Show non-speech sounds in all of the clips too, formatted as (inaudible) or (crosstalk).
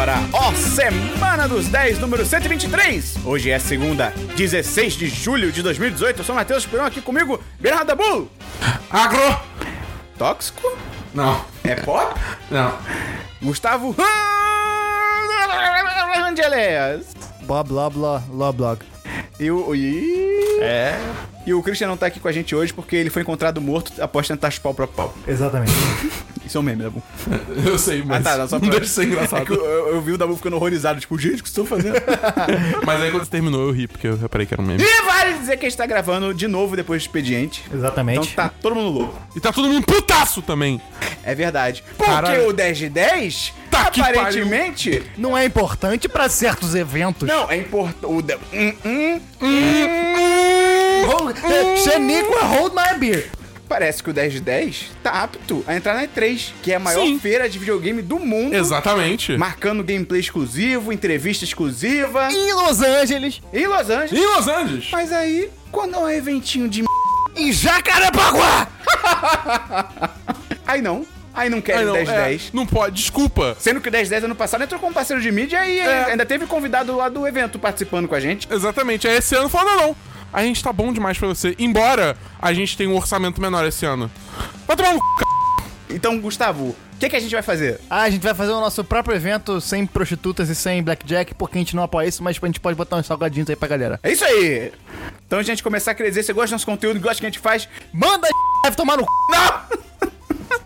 agora, ó, Semana dos 10, número 123. Hoje é segunda, 16 de julho de 2018. Eu sou o Matheus Esperão aqui comigo, Bernardo Dabu. Agro! Tóxico? Não, É pop? não. Gustavo Angeles. Blá blá blá blá blá. E o. E... É. E o Christian não tá aqui com a gente hoje porque ele foi encontrado morto após tentar chupar o próprio pau. Exatamente. (laughs) Isso é um meme, Dabu. (laughs) Eu sei, mas Ah, tá, não, só não pra- deixa de ser engraçado. É que eu, eu- eu vi o Dabu ficando horrorizado, tipo, gente, o que estão fazendo? (laughs) Mas aí quando você terminou eu ri, porque eu reparei que era um meme. e vale dizer que a gente tá gravando de novo depois do expediente. Então Exatamente. tá todo mundo louco. E tá todo mundo putaço também. É verdade. Porque Caralho. o 10 de 10, Tá aparentemente. Não é importante pra certos eventos. Não, é importante. O de... hum, hum, Hold, é, Xenico é Hold My Beer. Parece que o 10 de 10 tá apto a entrar na E3, que é a maior Sim. feira de videogame do mundo. Exatamente. Marcando gameplay exclusivo, entrevista exclusiva. Em Los Angeles. Em Los Angeles. Em Los Angeles. Mas aí, quando é um eventinho de m... Em Jacarepaguá. (laughs) Aí não. Aí não quer Aí o não, 10 de é, 10. não pode, desculpa. Sendo que o 10 de 10 ano passado entrou como parceiro de mídia e É. ainda teve convidado lá do evento participando com a gente. Exatamente. Aí esse ano falou, não, não. A gente tá bom demais pra você. Embora a gente tenha um orçamento menor esse ano. Vai tomar no c... Então, Gustavo, o que, que a gente vai fazer? Ah, a gente vai fazer o nosso próprio evento sem prostitutas e sem blackjack, porque a gente não apoia isso, mas a gente pode botar uns salgadinhos aí pra galera. É isso aí! Então a gente começar a querer dizer, você gosta do nosso conteúdo, gosta do que a gente faz, Manda deve tomar no c... (laughs) não!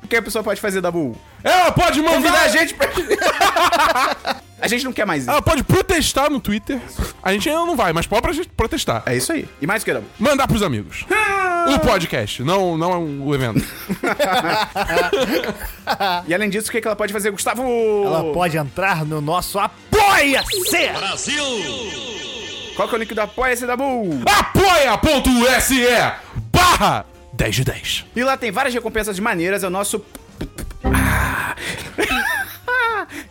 o que a pessoa pode fazer, Dabu? Ela pode mandar... Convidar a gente pra... (laughs) a gente não quer mais isso. Ela pode protestar no Twitter. A gente ainda não vai, mas pode pra gente protestar. É isso aí. E mais o que, Dabu? Mandar pros amigos. o podcast, não, não é um- o evento. E além disso, o que, que ela pode fazer, Gustavo? Ela pode entrar no nosso Apoia-se! Qual que é o link do Apoia-se, Dabu? apoia.se barra 10 de 10. E lá tem várias recompensas maneiras, é o nosso... Ah.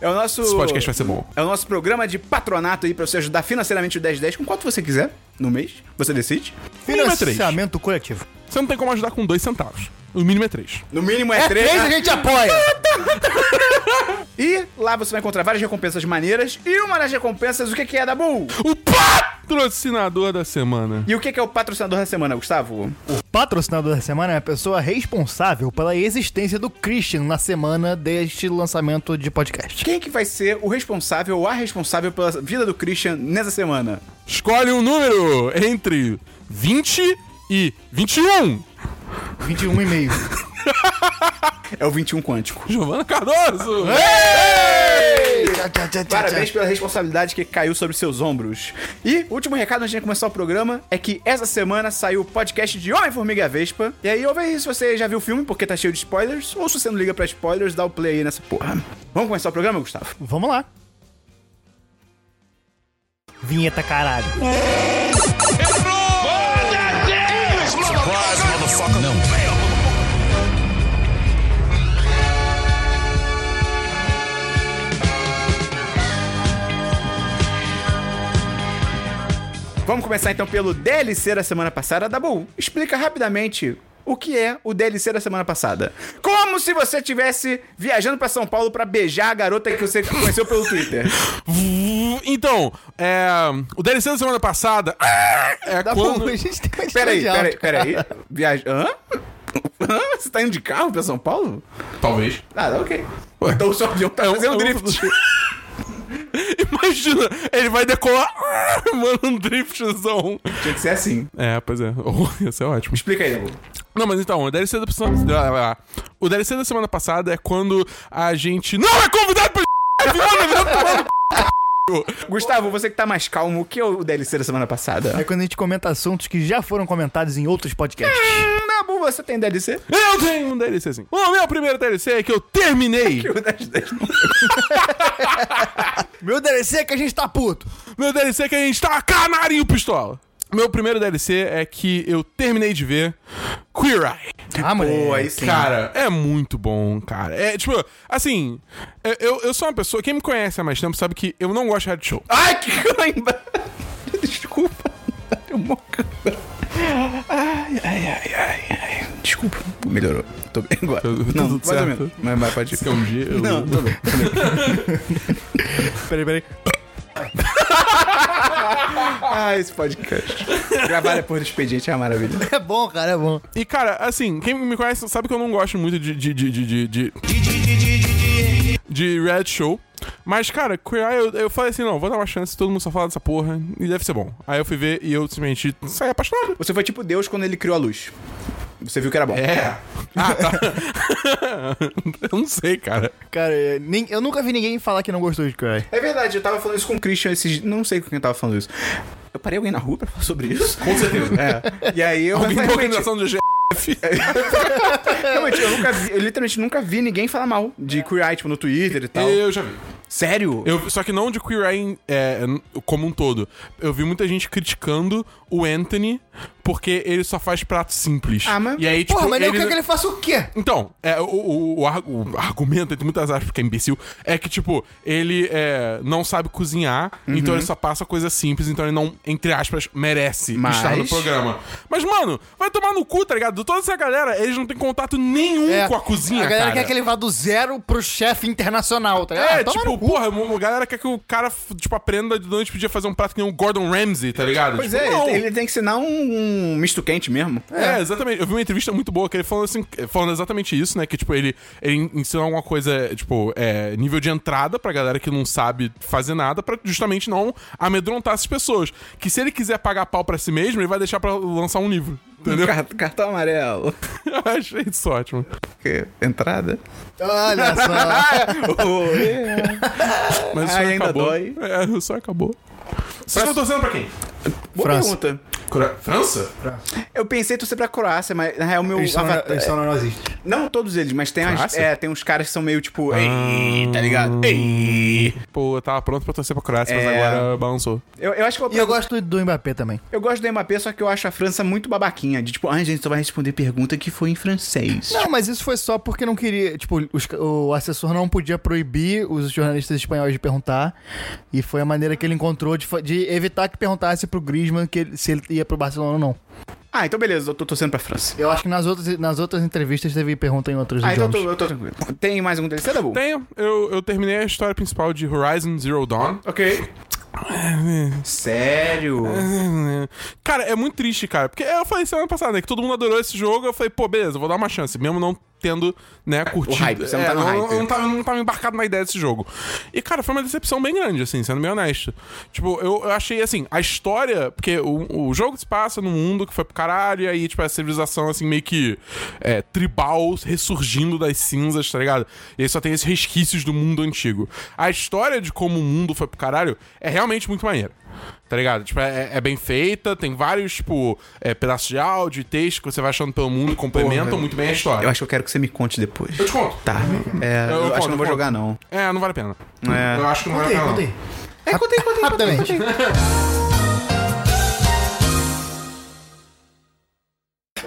É o nosso... Esse podcast vai ser bom. É o nosso programa de patronato aí pra você ajudar financeiramente o 1010 com quanto você quiser no mês. Você decide. Financiamento coletivo. Você não tem como ajudar com 2 centavos. O mínimo é 3. No mínimo é, É três. três a gente apoia. E lá você vai encontrar várias recompensas maneiras. E uma das recompensas, o que, que é, Dabu? O patrocinador da semana. E o que, que é o patrocinador da semana, Gustavo? O patrocinador da semana é a pessoa responsável pela existência do Christian na semana deste lançamento de podcast. Quem que vai ser o responsável ou a responsável pela vida do Christian nessa semana? Escolhe um número entre 20 e 21. 21 e meio. (laughs) É o 21 Quântico. Giovana Cardoso. Parabéns pela responsabilidade que caiu sobre seus ombros. E último recado antes de começar o programa é que essa semana saiu o podcast de Homem-Formiga e Vespa. E aí, ouve aí se você já viu o filme, porque tá cheio de spoilers. Ou se você não liga pra spoilers, dá o play aí nessa porra. Vamos começar o programa, Gustavo? Vamos lá. Vinheta caralho. Vamos começar então pelo DLC da semana passada. Dabu, explica rapidamente o que é o DLC da semana passada. Como se você estivesse viajando pra São Paulo pra beijar a garota que você conheceu pelo Twitter. (laughs) Então, é, o DLC da semana passada é Dá quando... bom, a gente tem Peraí, peraí, peraí. Viaja... Hã? Hã? Você tá indo de carro pra São Paulo? Talvez. Ah, ok. Então o seu avião tá fazendo é um- drift. (laughs) Imagina, ele vai decolar, (laughs) mano, um driftzão. Tinha que ser assim. É, pois é. Oh, ia ser ótimo. Explica aí, Dabu. Não, mas então, o DLC da semana... O DLC da semana passada é quando a gente não é convidado pra... (laughs) (laughs) Gustavo, você que tá mais calmo, o que é o DLC da semana passada? É quando a gente comenta assuntos que já foram comentados em outros podcasts. Hum, Dabu, você tem DLC? Eu tenho um DLC sim. O meu primeiro DLC é que eu terminei. (laughs) O 10 10 não. Meu DLC é que a gente tá puto. Meu DLC é que a gente tá canarinho pistola. Meu primeiro DLC é que eu terminei de ver Queer Eye. Ah, moleque. Pô, aí sim. Cara, é muito bom, cara. É, tipo, assim, eu- eu, eu sou uma pessoa, quem me conhece há mais tempo sabe que eu não gosto de reality show. Ai, que cãibra! (laughs) Desculpa. Deu uma cãibra. Ai, ai, ai, ai, ai. Desculpa. melhorou. Tô bem agora. Tudo- Não, tudo mais ou certo. menos. Mas, mas pode ir. Esse é um dia. eu- Não, tô bem. (laughs) Peraí, peraí. (laughs) Ah, esse podcast. Gravar depois do expediente é uma maravilha. É bom, cara, é bom. E, cara, assim, quem me conhece sabe que eu não gosto muito de. de. de. de. de. de, de reality show. Mas, cara, Queer Eye, eu, eu falei assim: não, vou dar uma chance, todo mundo só fala dessa porra, e deve ser bom. Aí eu fui ver e eu simplesmente saí apaixonado. Você foi tipo Deus quando ele criou a luz. Você viu que era bom. É. (laughs) Ah, tá. (laughs) eu não sei, cara. Cara, é, nem- eu nunca vi ninguém falar que não gostou de Cry. É verdade, eu tava falando isso com o Christian esses. Não sei com quem eu tava falando isso. Eu parei alguém na rua pra falar sobre isso? Com certeza. (laughs) É. E aí eu Alguém realmente, organização de GF. realmente, eu nunca vi, eu literalmente nunca vi ninguém falar mal de Queer Eye, tipo, no Twitter e tal. Eu já vi. Sério? Eu, só que não de Queer Eye é, como um todo. Eu vi muita gente criticando o Anthony porque ele só faz prato simples. Ah, mas- E aí, tipo, Porra, mas eu ele... quero que ele faça o quê? Então, é, o, o, o o argumento, entre muitas aspas, porque é imbecil, é que, tipo, ele é, não sabe cozinhar, Uhum. então ele só passa coisa simples, então ele não, entre aspas, merece Mas- estar no programa. Mas, mano, vai tomar no cu, tá ligado? Toda essa galera, eles não têm contato nenhum É, com a cozinha, A galera cara. quer que ele vá do zero pro chefe internacional, tá ligado? É, Ah, toma tipo, porra, a galera quer que o cara, tipo, aprenda de onde podia fazer um prato que nem o Gordon Ramsay, tá ligado? Pois Tipo, é, não. ele tem que ensinar um, um misto quente mesmo. É, exatamente. Eu vi uma entrevista muito boa que ele falando assim, falando exatamente isso, né? Que, tipo, ele, ele ensina alguma coisa, tipo, é, nível de entrada pra galera que não sabe fazer nada, pra justamente não amedrontar essas pessoas. Que se ele quiser pagar pau pra si mesmo, ele vai deixar pra lançar um livro. Entendeu? Car- Cartão amarelo. (laughs) Eu achei isso ótimo. Que? Entrada? Olha (laughs) só. Mas isso Ai, só ainda acabou. dói. É, só acabou. Vocês estão torcendo pra quem? Boa França. pergunta. França? Eu pensei em torcer pra Croácia, mas na real meu Eles são, avatar... eles são nazistas. Não todos eles, mas tem, as, é, tem uns caras que são meio tipo... Ei, tá ligado? Ei. Pô, eu tava pronto pra torcer pra Croácia, mas É. agora balançou. Eu, eu acho que eu, E eu gosto do Mbappé também. eu gosto do Mbappé, só que eu acho a França muito babaquinha. De tipo, ai gente, só vai responder pergunta que foi em francês. Não, mas isso foi só porque não queria. Tipo, os- o assessor não podia proibir os jornalistas espanhóis de perguntar. E foi a maneira que ele encontrou de, fa- de evitar que perguntasse pro Griezmann que ele- se ele ia pro Barcelona ou não. Ah, então beleza, eu tô torcendo pra França. Eu acho que nas outras, nas outras entrevistas teve pergunta em outros Ah, então eu tô, eu tô tranquilo. Tem mais algum deles? Você é da boa? Tenho, eu, eu terminei a história principal de Horizon Zero Dawn. Ok. Sério? Cara, é muito triste, cara. Porque eu falei semana passada, né? Que todo mundo adorou esse jogo. Eu falei, pô, beleza, vou dar uma chance. Mesmo não tendo, né, curtido. hype, você não tá no não, hype. Eu não tava, não tava embarcado na ideia desse jogo. E, cara, foi uma decepção bem grande, assim, sendo bem honesto. Tipo, eu, eu achei, assim, a história... Porque o, o jogo se passa num mundo que foi pro caralho. E aí, tipo, a civilização, assim, meio que é, tribal, ressurgindo das cinzas, tá ligado? E aí só tem esses resquícios do mundo antigo. A história de como o mundo foi pro caralho é realmente muito maneira. Tá ligado? Tipo, é, é bem feita, tem vários, tipo, é, pedaços de áudio e texto que você vai achando pelo mundo e complementam Porra. muito bem a história. Eu acho que eu quero que você me conte depois. Eu te conto. Tá. É, eu, Eu acho conto, que não vou eu jogar, não. É, não vale a pena. É. Eu acho que não vale a pena. não. É, contei, contei. Rapidamente.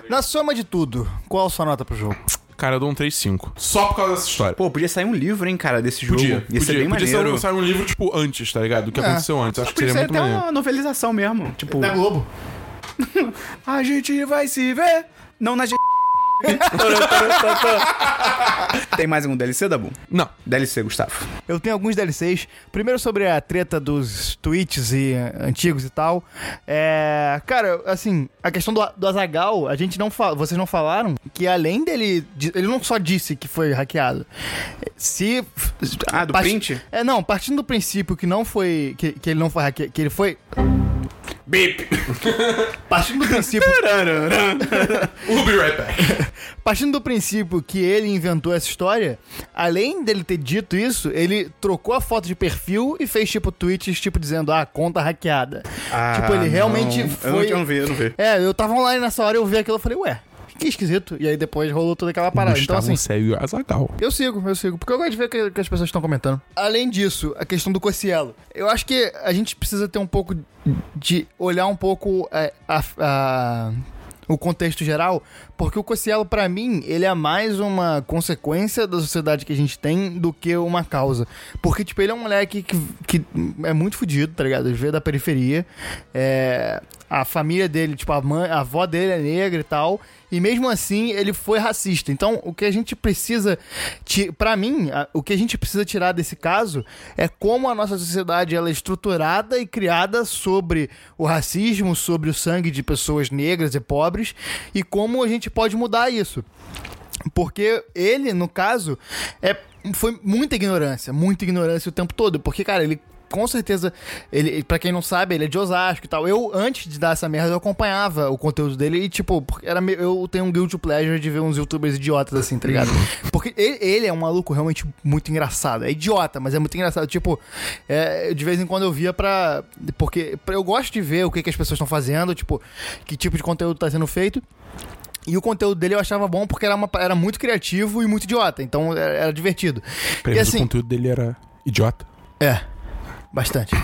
Na soma de tudo, qual a sua nota pro jogo? Cara, eu dou um 3-5. Só por causa dessa história. Pô, podia sair um livro, hein, cara, desse jogo. Podia, Ia podia. ser bem podia ser maneiro. um, sair um livro, tipo, antes, tá ligado? Do que É. aconteceu antes. Acho que Podia seria ser muito até maneiro. uma novelização mesmo. Tipo, Da Globo. (laughs) a gente vai se ver. Não na gente. Tem mais algum DLC, Dabu? Não. DLC, Gustavo. Eu tenho alguns DLCs. Primeiro sobre a treta dos tweets e eh, antigos e tal. É, cara, assim, a questão do, do Azagal, a gente não fala, vocês não falaram que além dele, ele não só disse que foi hackeado. Se Ah, do parti- print? É, não, partindo do princípio que não foi que, que ele não foi hackeado, que ele foi Bip. (laughs) partindo do princípio We'll be right back. (laughs) Partindo do princípio que ele inventou essa história, além dele ter dito isso, ele trocou a foto de perfil e fez tipo tweets, tipo dizendo, ah, conta hackeada. tipo, ele realmente Ah, não. foi. Eu não, eu não vi, eu não vi. É, eu tava online nessa hora, eu vi aquilo e falei, ué, que esquisito. E aí depois rolou toda aquela parada. Então, assim. segue o Azagal. Eu sigo, eu sigo. Porque eu gosto de ver o que, que as pessoas estão comentando. Além disso, a questão do Cocielo. Eu acho que a gente precisa ter um pouco de olhar um pouco é, a- a- o contexto geral, porque o Cocielo, pra mim, ele é mais uma consequência da sociedade que a gente tem do que uma causa. Porque, tipo, ele é um moleque que, que é muito fudido, tá ligado? Ele veio da periferia. É, a família dele, tipo, a, mãe, a avó dele é negra e tal. E mesmo assim, ele foi racista. Então, o que a gente precisa. Pra mim, a- o que a gente precisa tirar desse caso é como a nossa sociedade ela é estruturada e criada sobre o racismo, sobre o sangue de pessoas negras e pobres, e como a gente pode mudar isso. Porque ele, no caso, é, foi muita ignorância, muita ignorância o tempo todo. Porque, cara, ele com certeza, ele, pra quem não sabe, ele é de Osasco e tal. Eu, antes de dar essa merda, eu acompanhava o conteúdo dele e, tipo, era meio- eu tenho um guilty pleasure de ver uns youtubers idiotas assim, tá ligado? Porque ele, ele é um maluco realmente muito engraçado. É idiota, mas é muito engraçado. Tipo, é, de vez em quando eu via pra. Porque pra- eu gosto de ver o que, que as pessoas estão fazendo, tipo, que tipo de conteúdo tá sendo feito. E o conteúdo dele eu achava bom porque era, uma, era muito criativo e muito idiota. Então era, era divertido. Peraí, e mas o assim. conteúdo dele era idiota. É. Bastante.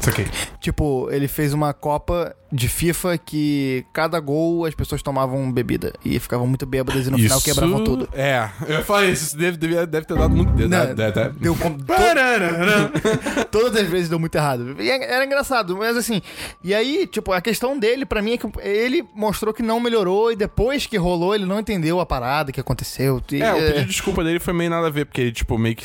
Isso. Tipo, ele fez uma Copa de FIFA que cada gol as pessoas tomavam bebida. E ficavam muito bêbadas e no final quebravam tudo. É, eu falei, isso deve, deve, deve ter dado muito. Deve, Não, deve- deve- Deu com- to- Pararara. (laughs) todas as vezes deu muito errado. E é- era engraçado, mas assim. E aí, tipo, a questão dele, pra mim, é que ele mostrou que não melhorou. E depois que rolou, ele não entendeu a parada que aconteceu. E, É, o é, pedido de desculpa dele foi meio nada a ver, porque ele, tipo, meio que.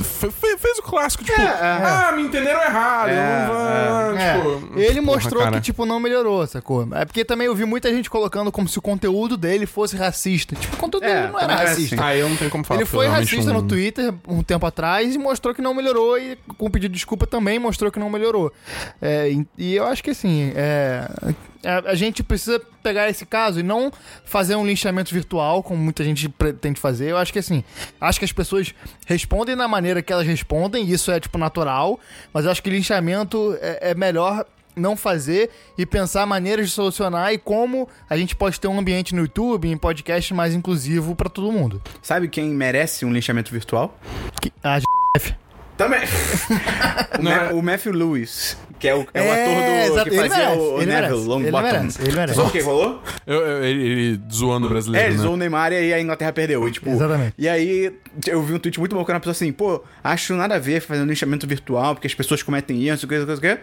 Fez o clássico, tipo, É, é. ah, me entenderam errado, É, não. É, tipo, ele porra, mostrou cara. que, tipo, não melhorou, sacou? É porque também eu vi muita gente colocando como se o conteúdo dele fosse racista. Tipo, o conteúdo É, dele não era é racista. assim. Ah, eu não tenho como falar. Ele foi racista não- no Twitter um tempo atrás e mostrou que não melhorou e com o pedido de desculpa também mostrou que não melhorou. É, e, e eu acho que assim, é, a, a gente precisa pegar esse caso e não fazer um linchamento virtual, como muita gente pretende fazer. Eu acho que assim, acho que as pessoas respondem da maneira que elas respondem, e isso é tipo natural, mas eu acho que linchamento é, é melhor não fazer e pensar maneiras de solucionar e como a gente pode ter um ambiente no YouTube, em podcast mais inclusivo pra todo mundo. Sabe quem merece um linchamento virtual? Que, (laughs) a Também. (laughs) o, Ma- é- o Matthew Lewis, que é o, é o É, ator do, exato. que fazia merece, o ele Neville ele Longbottom. merece, ele merece. Sabe o que rolou? Eu, eu- ele, ele zoando o brasileiro. É, ele né? zoou o Neymar e aí a Inglaterra perdeu. E, tipo, Exatamente. E aí eu vi um tweet muito bom que era uma pessoa assim, pô, acho nada a ver fazendo linchamento virtual, porque as pessoas cometem isso, coisa, coisa, coisa.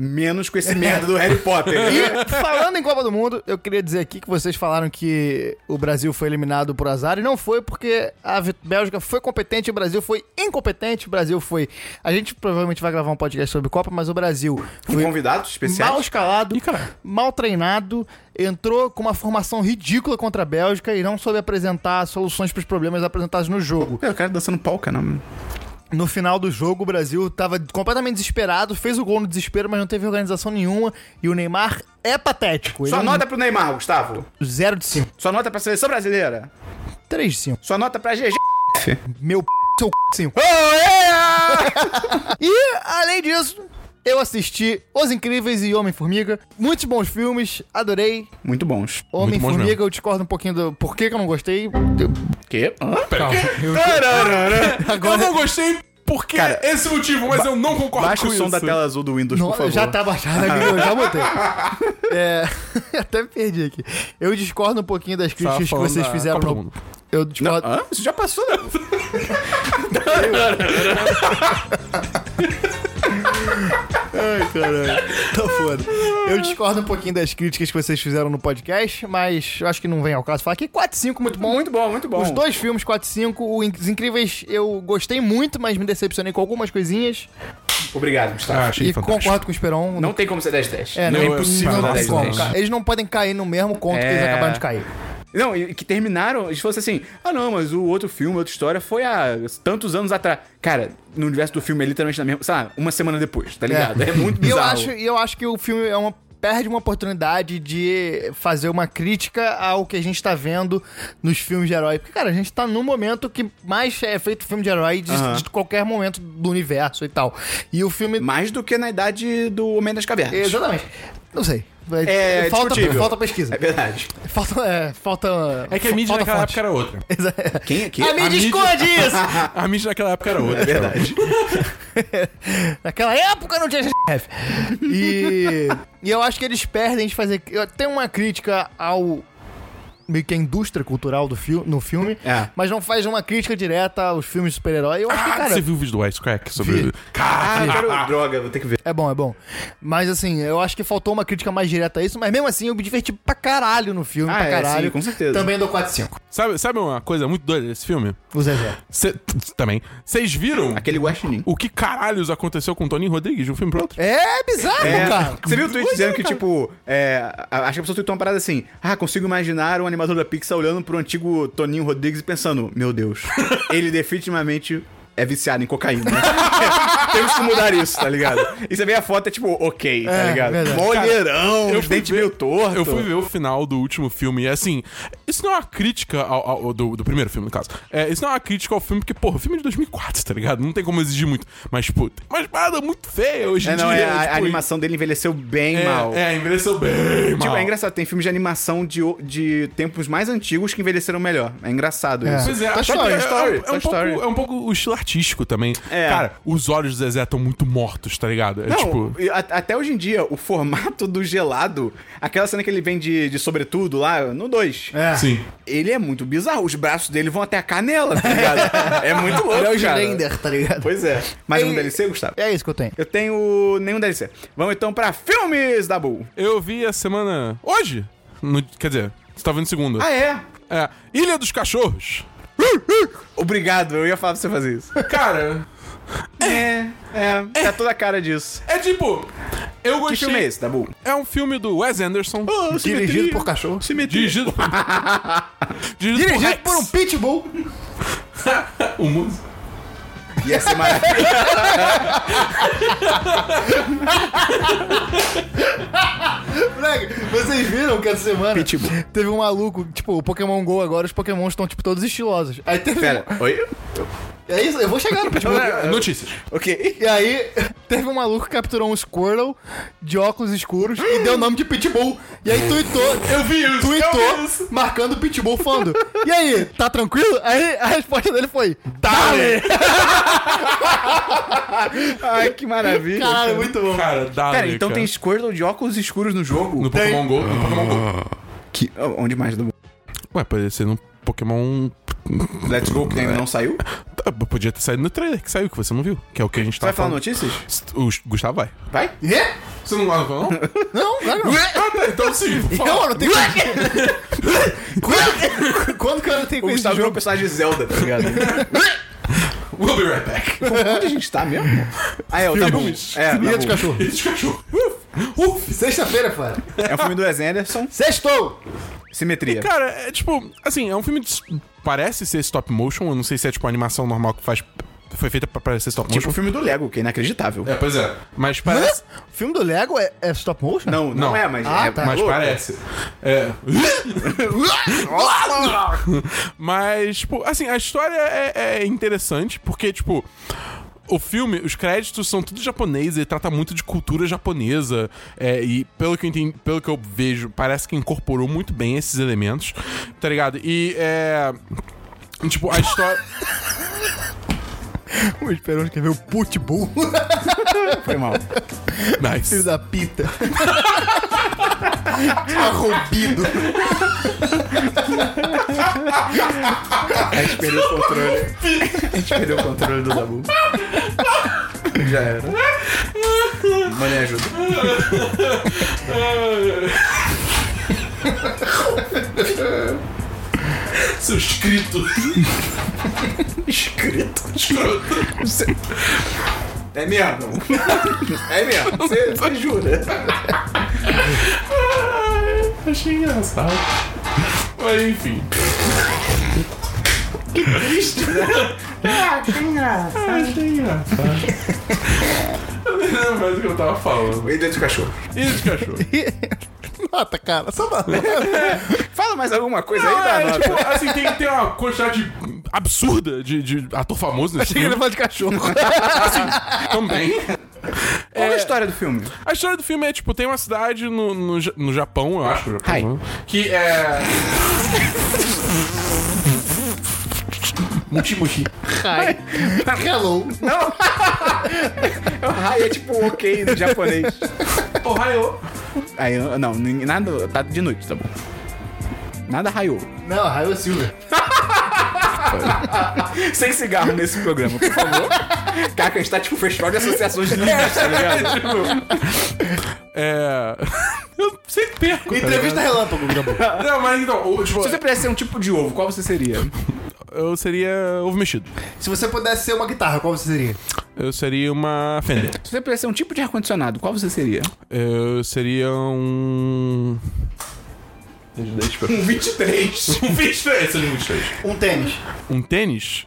Menos com esse merda do Harry Potter. E falando em Copa do Mundo, eu queria dizer aqui que vocês falaram que o Brasil foi eliminado por azar e não foi porque a Bélgica foi competente e o Brasil foi incompetente. O Brasil foi. A gente provavelmente vai gravar um podcast sobre Copa, mas o Brasil foi convidados especiais. mal escalado, Ih, mal treinado, entrou com uma formação ridícula contra a Bélgica e não soube apresentar soluções para os problemas apresentados no jogo. É, o cara dançando polca, não. No final do jogo, o Brasil tava completamente desesperado, fez o gol no desespero, mas não teve organização nenhuma. E o Neymar é patético. Ele Sua é nota pro Neymar, Gustavo. 0 de 5. Sua nota pra seleção brasileira. 3 de 5. Sua nota pra GG. Meu p, seu c, 5. Oh, yeah! (laughs) E, além disso, eu assisti Os Incríveis e Homem-Formiga. Muitos bons filmes, adorei. Muito bons. Homem-Formiga, eu discordo um pouquinho do por que, eu não gostei. Quê? Hã? Pera, eu-. (laughs) Eu não gostei porque Cara, esse motivo, mas eu não concordo Baixa com o som isso. da tela azul do Windows, Não, por favor. já tá baixado aqui, eu já botei. (laughs) É, (laughs) até me perdi aqui. Eu discordo um pouquinho das críticas que vocês fizeram no. Mundo. Eu Não, discordo. hã? Isso já passou. né? Ai, caralho. Tá foda. Eu discordo um pouquinho das críticas que vocês fizeram no podcast, mas eu acho que não vem ao caso falar aqui. 4 5 muito bom. Muito bom, muito bom. Os dois filmes, 4 e 5, Os Incríveis, eu gostei muito, mas me decepcionei com algumas coisinhas. Obrigado, Gustavo. Ah, achei e fantástico. concordo com o Esperon. Não tem como ser 10 10. é, não não, é impossível não, dar tem 10 como. 10. Ca- Eles não podem cair no mesmo conto que eles É. acabaram de cair. Não, e que terminaram, eles fossem assim, ah não, mas o outro filme, outra história foi há tantos anos atrás. Cara, no universo do filme é literalmente na mesma, sei lá, uma semana depois, tá ligado? É, muito (laughs) E eu bizarro. acho, e eu acho que o filme é uma perde uma oportunidade de fazer uma crítica ao que a gente tá vendo nos filmes de herói. Porque, cara, a gente tá num momento que mais é feito filme de herói de, Aham. de qualquer momento do universo e tal. E o filme. Mais do que na idade do Homem das Cavernas. Exatamente. Não sei. É falta, discutível. falta pesquisa. É verdade. Falta. É, falta É que a mídia falta naquela fonte. época era outra. (laughs) Quem aqui? A mídia mídia- esconde isso! (laughs) A mídia naquela época era outra. É verdade. (laughs) Naquela época não tinha chefe. E, e eu acho que eles perdem de fazer. eu- Tem uma crítica ao meio que a indústria cultural do fil no filme, É. mas não faz uma crítica direta aos filmes de super-herói. Eu acho que, Ah, cara, você viu o vídeo do Ice Crack sobre. Vi. Ah, Cara, eu quero... droga, vou ter que ver. é bom, é bom. Mas assim, eu acho que faltou uma crítica mais direta a isso, mas mesmo assim eu me diverti pra caralho no filme, Ah, pra é, caralho. sim, com certeza. Também dou 4 5. sabe, sabe uma coisa muito doida desse filme? O Zezé. Cê, também. Vocês viram Aquele guaxinim. o que caralhos aconteceu com o Tony Rodrigues de um filme pro outro? É bizarro, É, cara. você viu o tweet Pois dizendo é, que, tipo, é, acho que a pessoa tweetou uma parada assim: Ah, consigo imaginar um animador da Pixar olhando pro antigo Toninho Rodrigues e pensando: Meu Deus, ele definitivamente é viciado em cocaína. (laughs) Temos que mudar isso, tá ligado? E você vê a foto, é tipo, ok, tá É, ligado? verdade. Molheirão, eu os fui dentes ver- meio tortos. Eu fui ver o final do último filme e, assim, isso não é uma crítica ao, ao- do, do primeiro filme, no caso. É, isso não é uma crítica ao filme, porque, porra, o filme é de 2004, tá ligado? Não tem como exigir muito. Mas, tipo, tem umas paradas muito feias hoje em É, não, dia. é, a, tipo, a animação dele envelheceu bem é, mal. É, envelheceu bem Tipo, mal. é engraçado, tem filmes de animação de, de tempos mais antigos que envelheceram melhor. É engraçado É. isso. Pois é, Toy Story, é, é, é um pouco, Story. é um pouco o estilo artístico também. É. Cara, os olhos do Zezé estão muito mortos, tá ligado? É Não, tipo. até hoje em dia, o formato do gelado, aquela cena que ele vem de, de sobretudo lá, no 2, É. Sim. ele é muito bizarro. Os braços dele vão até a canela, tá ligado? é muito louco, Ele é o cara. Slender, tá ligado? Pois é. Mais um E- DLC, Gustavo? É isso que eu tenho. Eu tenho nenhum DLC. Vamos então pra filmes da Bull. Eu vi a semana. Hoje? No- quer dizer, você tá vendo segunda. Ah, é? É. Ilha dos Cachorros. Obrigado, eu ia falar pra você fazer isso. Cara, É, é, tá toda a cara disso. é tipo. Eu Que gostei. filme é esse, da Bull? É um filme do Wes Anderson. Dirigido por cachorro. Dirigido. (laughs) dirigido, Dirigido Rex. por um pitbull. (laughs) o músico. Ia ser maravilhoso. Moleque, vocês viram que essa semana Pitbull. teve um maluco, tipo, o Pokémon GO agora, os Pokémons estão, tipo, todos estilosos. Aí teve. Pera, oi? É isso, eu vou chegar no Pitbull. Notícias. Ok. E aí, teve um maluco que capturou um Squirtle de óculos escuros e deu o nome de Pitbull. E aí tweetou. Eu vi isso, eu Tweetou vi isso. marcando Pitbull falando. E aí, tá tranquilo? Aí a resposta dele foi: Dale! (laughs) (laughs) Ai, que maravilha. Caralho, muito bom. Cara, dá. Pera, então tem Squirtle de óculos escuros no jogo? No Pokémon GO. No Pokémon GO. Que, onde mais? Do... Ué, pode ser no Pokémon. Let's Go, que ainda não saiu? Tá, Podia ter saído no trailer que saiu, que você não viu. Que é o que a gente tá vai falar falando. notícias? O Gustavo vai. Vai? É? Você não vai (laughs) não? Não, claro não. ah, tá, então sim. Não, não tem quando, quando que eu não tenho O com esse Gustavo virou um personagem de Zelda, tá ligado? We'll be right back. Onde a gente tá mesmo? Ah, é, o. Filmes. É, Tabu. de cachorro. Esse cachorro. Uf, uf. Sexta-feira, fora. É um filme do Wes Anderson. Sextou! Simetria. Cara, é tipo, assim, é um filme de. Parece ser stop motion. Eu não sei se é tipo animação normal que faz. Foi feita pra parecer stop Tipo motion. o filme do Lego, que é inacreditável. É, pois é. Mas parece. O filme do Lego é, é stop motion? Não, não, Não. é, mas Ah, é. tá. Mas louco. parece. É. (laughs) Mas, tipo, assim, a história é, é interessante, porque, tipo. O filme, os créditos são tudo japonês, ele trata muito de cultura japonesa. é, e pelo que, eu entendi, pelo que eu vejo, parece que incorporou muito bem esses elementos, tá ligado? E é. Tipo, a história. (laughs) (laughs) O Esperão escreveu Pitbull. (laughs) Foi mal. Filho Nice. da pita. (laughs) Arrombido. A gente perdeu o controle. A gente perdeu o controle do Dabu. Já era. Mano, ajuda. (laughs) Seu escrito. (laughs) Escrito. Escroto. É mesmo? É mesmo? Você, jura? Ai, Achei engraçado. Mas enfim. Ah, que engraçado. Achei engraçado. Eu nem lembro mais o que eu tava falando. Ilha de cachorro. E de cachorro? (laughs) Nota, cara. Só dá. (laughs) Fala mais alguma coisa aí, Não, dá é, nota. tipo, assim, tem, tem uma quantidade absurda de, de ator famoso nesse Achei que ele ia filme. falar de cachorro. (laughs) Também. Qual é a história do filme? A história do filme é, tipo, tem uma cidade no, no, no Japão, eu acho. Japão? Que é... (laughs) Mushi mushi. Hi. Hello. (laughs) Ai, é tipo ok no japonês. Ohio. Aí, eu- não, nem- nada, tá de noite, tá bom. Nada raiou. Não, Raio Silver. (laughs) Sem cigarro nesse programa, por favor. Cara, a gente tá tipo festival de associações de linguistas, tá ligado? (laughs) É. Eu sempre perco. tá Entrevista relâmpago, ligado? Não, mas então, o- tipo, Se você pudesse ser um tipo de ovo, qual você seria? Eu seria ovo mexido. Se você pudesse ser uma guitarra, qual você seria? Eu seria uma Fender. Se você pudesse ser um tipo de ar-condicionado, qual você seria? Eu seria um. Um 23. (laughs) Um 23, seria um 23. Um tênis. Um tênis?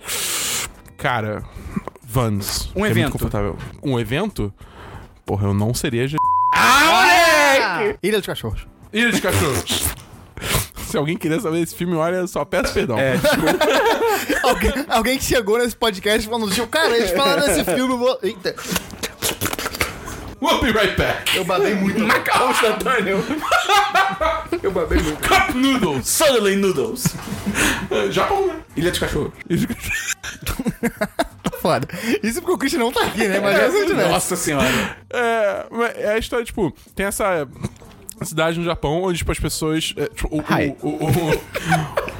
Cara, Vans. Um que É evento. muito confortável. Um evento? Porra, eu não seria. G... Ah, Ilha dos Cachorros. Ilha de cachorros. (laughs) Se alguém quiser saber desse filme, olha, só peço perdão. É, (laughs) (laughs) alguém, alguém que chegou nesse podcast falando, tipo, cara, eles falaram desse filme, vou... Eita, We'll be right back. eu babei muito. (laughs) Macarrão instantâneo. (laughs) Eu babei muito. Cup Noodles. Suddenly Noodles. Japão, né? Ilha dos Cachorros. Ilha de cachorros. Foda. Isso porque o Christian não tá aqui, né? Mas se eu tivesse. Nossa senhora. É, mas é a história, tipo, tem essa cidade no Japão onde, tipo, as pessoas. é, tipo, o, Hi. o, o,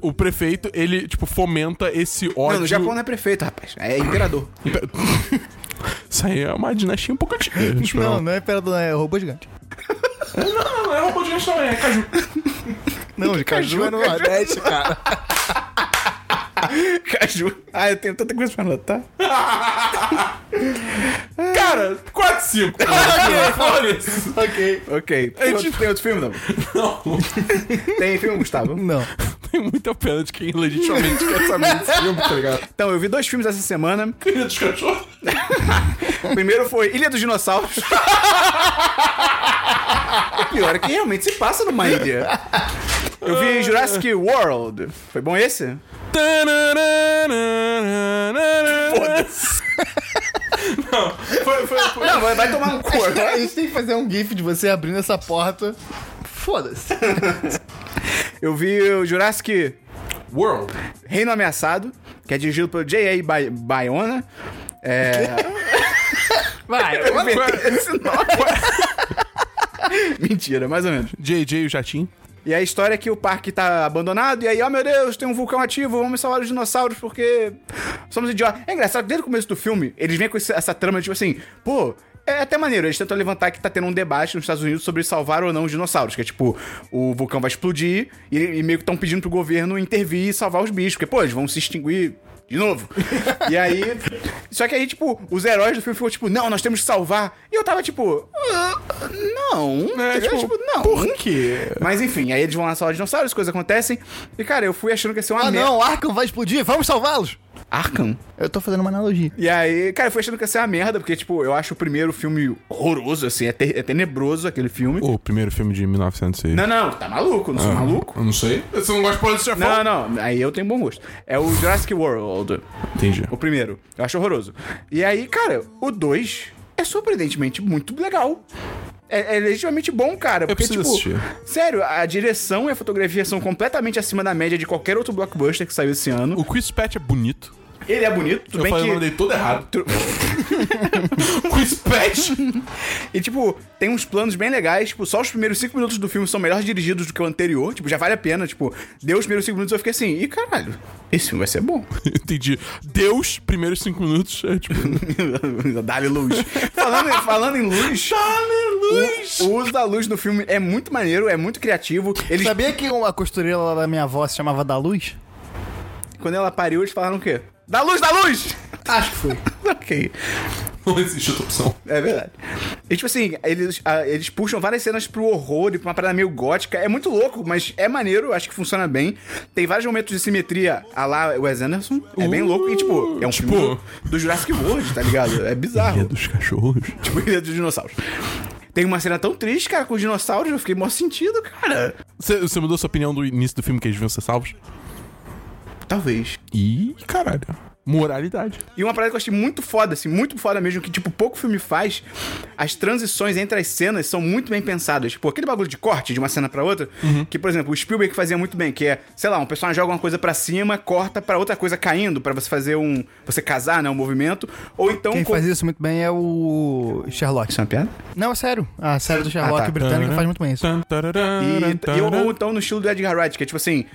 o, o prefeito, ele, tipo, fomenta esse ódio. Não, no Japão não é prefeito, rapaz. É imperador. Isso aí é uma dinastia um pouco antiga. tipo, Não, não é imperador, é robô gigante. não, não é robô de também, é caju. Não, de caju é no caju. Nordeste, cara. Caju. Ah, eu tenho tanta coisa pra anotar. (laughs) Cara, 4 5. Foda-se. ok. Ok. Tem outro, tem outro filme, não? Não, (laughs) Tem filme, Gustavo? Não. tem muita pena de quem legitimamente quer saber desse (laughs) filme, tá ligado? Então, eu vi dois filmes essa semana. Ilha dos cachorros. O primeiro foi Ilha dos Dinossauros. o pior é que realmente se passa numa ilha. Eu vi Jurassic World. Foi bom esse? Foda-se. Não, foi, foi, foi. Não, vai, vai tomar no cu A gente tem que fazer um gif de você abrindo essa porta. Foda-se. (laughs) Eu vi o Jurassic World. Reino Ameaçado, que é dirigido pelo J.A. Bay- Bayona. É... (laughs) Vai, Eu inventei esse nome. (laughs) Mentira, mais ou menos. JJ e o Jatim. E a história é que o parque tá abandonado, e aí, oh meu Deus, tem um vulcão ativo, vamos salvar os dinossauros porque somos idiotas. É engraçado, desde o começo do filme, eles vêm com essa trama, tipo assim, pô. É até maneiro, eles tentam levantar que tá tendo um debate nos Estados Unidos sobre salvar ou não os dinossauros. Que é tipo, o vulcão vai explodir e, e meio que estão pedindo pro governo intervir e salvar os bichos. Porque, pô, eles vão se extinguir de novo. e aí. Só que aí, tipo, os heróis do filme ficam tipo, não, nós temos que salvar. E eu tava tipo, "Ah, não. É, Entendeu? tipo, não. por quê? Mas enfim, aí eles vão lá salvar os dinossauros, coisas acontecem. E cara, eu fui achando que ia ser uma Ah, merda. não, Arkham vai explodir, vamos salvá-los. Arkham? Eu tô fazendo uma analogia. E aí, cara, eu fui achando que ia ser uma merda, porque, tipo, eu acho o primeiro filme horroroso, assim, é, te- é tenebroso aquele filme. O primeiro filme de 1900 e... Não, não, tá maluco, não sou maluco. Eu não sei. Você não gosta de Polícia Não, não, aí eu tenho bom gosto. É o Jurassic World, Entendi. o primeiro. Eu acho horroroso. E aí, cara, o 2 é surpreendentemente muito legal. É, é legitimamente bom, cara. Porque, tipo, assistir. sério, a direção e a fotografia são completamente acima da média de qualquer outro blockbuster que saiu esse ano. O Chris Pratt é bonito. Ele é bonito, tudo Eu bem falei o que. nome dele todo errado. Tu- Chris Pratt. E, tipo, tem uns planos bem legais. Tipo, só os primeiros cinco minutos do filme são melhor dirigidos do que o anterior. Tipo, já vale a pena. Tipo, deu os primeiros cinco minutos eu fiquei assim, ih, caralho, esse filme vai ser bom. (laughs) Entendi. Deus, primeiros cinco minutos, é tipo... (laughs) Dá-lhe luz. falando, em- falando em luz. Dá-lhe luz! O, o uso da luz no filme é muito maneiro, é muito criativo. Eles, Sabia que a costureira lá da minha avó se chamava Da Luz? quando ela pariu, eles falaram o quê? Da luz, da luz! Acho que foi. (laughs) ok. Não existe outra opção. É verdade. E tipo assim, eles, ah, eles puxam várias cenas pro horror e pra uma parada meio gótica. É muito louco, mas é maneiro, acho que funciona bem. Tem vários momentos de simetria a lá Wes Anderson. É bem louco. E tipo, é um tipo- filme do, Jurassic World, tá ligado? É bizarro. dos cachorros. tipo, Ilha dos Dinossauros. Tem uma cena tão triste, cara, com os dinossauros. Eu fiquei mó sentido, cara. Você, você mudou sua opinião do início do filme que eles deviam ser salvos? Talvez. E, caralho, moralidade. E uma parada que eu achei muito foda, assim, muito foda mesmo, que, tipo, pouco filme faz, as transições entre as cenas são muito bem pensadas. Tipo, aquele bagulho de corte de uma cena pra outra, que, por exemplo, o Spielberg fazia muito bem, que é, sei lá, um personagem joga uma coisa pra cima, corta pra outra coisa caindo, pra você fazer um... você casar, né, um movimento. Ou então... Quem co- faz isso muito bem é o Sherlock. Isso é uma piada? Não, é sério. A série do Sherlock Ah, tá. britânica faz muito bem isso. E, e- ou então no estilo do Edgar Wright, que é tipo assim,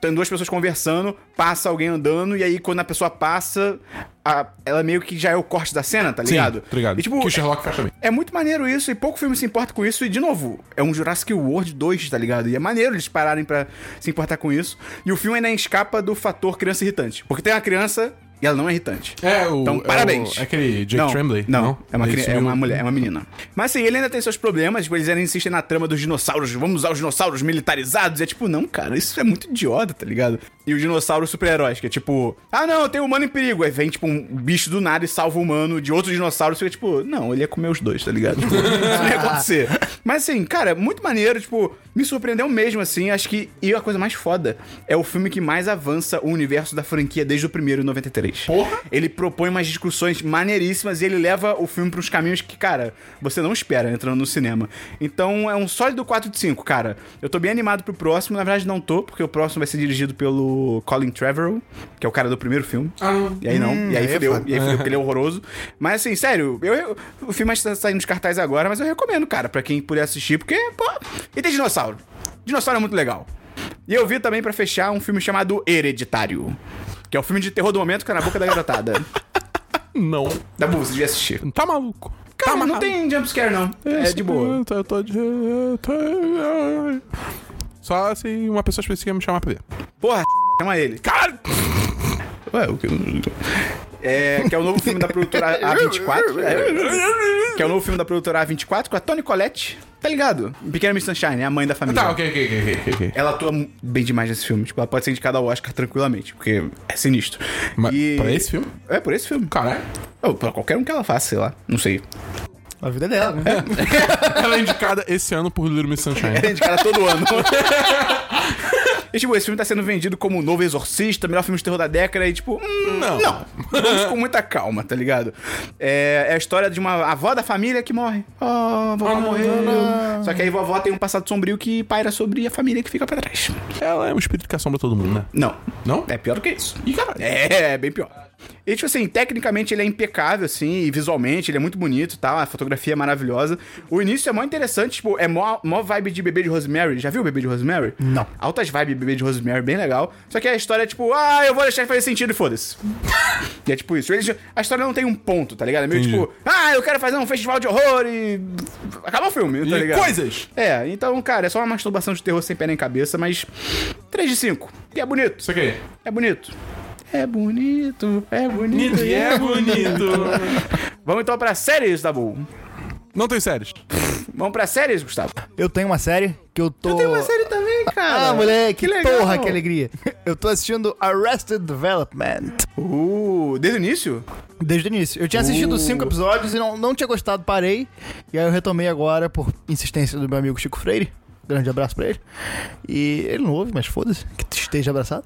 tem duas pessoas conversando, passa alguém andando, e aí quando a pessoa passa, a- ela meio que já é o corte da cena, tá Sim, ligado? tá ligado. E, tipo, que o Sherlock faz também. É muito maneiro isso, e pouco filme se importa com isso, e de novo, é um Jurassic World 2, tá ligado? E é maneiro eles pararem pra se importar com isso. E o filme ainda escapa do fator criança irritante. Porque tem uma criança e ela não é irritante. É, o. Então, é parabéns. o- É aquele Jake não, Tremblay? Não, é uma, cri- é uma mulher, é uma menina. Mas assim, ele ainda tem seus problemas, tipo, eles ainda insistem na trama dos dinossauros, vamos usar os dinossauros militarizados. E é tipo, não, cara, isso é muito idiota, tá ligado? E os dinossauros super-heróis, que é tipo, ah não, tem um humano em perigo. Aí vem, tipo, um bicho do nada e salva o humano de outro dinossauro. Fica tipo, não, ele ia comer os dois, tá ligado? (laughs) Tipo, isso não ia acontecer. Mas assim, cara, muito maneiro, tipo, me surpreendeu mesmo, assim. Acho que. E a coisa mais foda é o filme que mais avança o universo da franquia desde o primeiro em 93. Porra! Ele propõe umas discussões maneiríssimas e ele leva o filme pros caminhos que, cara, você não espera entrando no cinema. Então é um sólido 4 de 5, cara. Eu tô bem animado pro próximo, na verdade não tô, porque o próximo vai ser dirigido pelo Colin Trevorrow, que é o cara do primeiro filme. Ah. E aí não, e aí aí é fudeu, e aí fudeu, (laughs) porque ele é horroroso. Mas assim, sério, eu, eu- o filme está saindo dos cartazes agora, mas eu recomendo, cara, pra quem puder assistir, porque, pô, e tem dinossauro. Dinossauro é muito legal. E eu vi também pra fechar um filme chamado Hereditário, que é o filme de terror do momento que é na boca da garotada. (laughs) Não. Da boa, você devia assistir. Tá maluco. Cara, tá não tem jumpscare, não. É de boa. Eu tô, eu tô de. eu tô- Só se uma pessoa específica me chamar pra ver. Porra, chama ele. Caralho! Ué, o que... É, que é o novo filme da produtora (laughs) A24. é, que é o novo filme da produtora A24 com a Toni Collette. Tá ligado? Pequena Miss Sunshine, é a mãe da família. Tá, ok, ok, ok. Ela atua bem demais nesse filme. Tipo, ela pode ser indicada ao Oscar tranquilamente, porque é sinistro. Mas E- pra esse filme? É, por esse filme. Caralho. Ou pra qualquer um que ela faça, sei lá. Não sei. A vida é dela, né? (laughs) Ela é indicada esse ano por Little Miss Sunshine. É indicada todo ano. (laughs) E, tipo, esse filme tá sendo vendido como o novo Exorcista, melhor filme de terror da década, e, tipo, hum, Não. não. Vamos com muita calma, tá ligado? É, é a história de uma avó da família que morre. Oh, a vovó morreu. Só que aí vovó tem um passado sombrio que paira sobre a família que fica pra trás. Ela é um espírito que assombra todo mundo, né? Não. Não? É pior do que isso. Ih, caralho. É, é bem pior. E, tipo assim, tecnicamente ele é impecável, assim, e visualmente ele é muito bonito e tal, a fotografia é maravilhosa. O início é mó interessante, tipo, é mó, mó vibe de Bebê de Rosemary. Já viu o Bebê de Rosemary? Não. Altas vibes de Bebê de Rosemary, bem legal. Só que a história é tipo, ah, eu vou deixar de fazer sentido e foda-se. (laughs) e é tipo isso. Eles- a história não tem um ponto, tá ligado? É meio Entendi. tipo, ah, eu quero fazer um festival de horror e. Acaba o filme, tá E ligado? coisas! É, então, cara, é só uma masturbação de terror sem pé nem cabeça, mas 3 de 5. E é bonito. Isso aqui. É bonito. É bonito, é bonito. E é bonito. Vamos então pra séries, Dabu. Não tem séries. Vamos pra séries, Gustavo. Eu tenho uma série que eu tô. série também, cara. Ah, moleque, Que legal. porra, que alegria. Eu tô assistindo Arrested Development. Uh, desde o início? Desde o início. Eu tinha assistido Uh. cinco episódios e não, não tinha gostado, parei. E aí eu retomei agora por insistência do meu amigo Chico Freire. Grande abraço pra ele. E ele não ouve, mas foda-se, que esteja abraçado.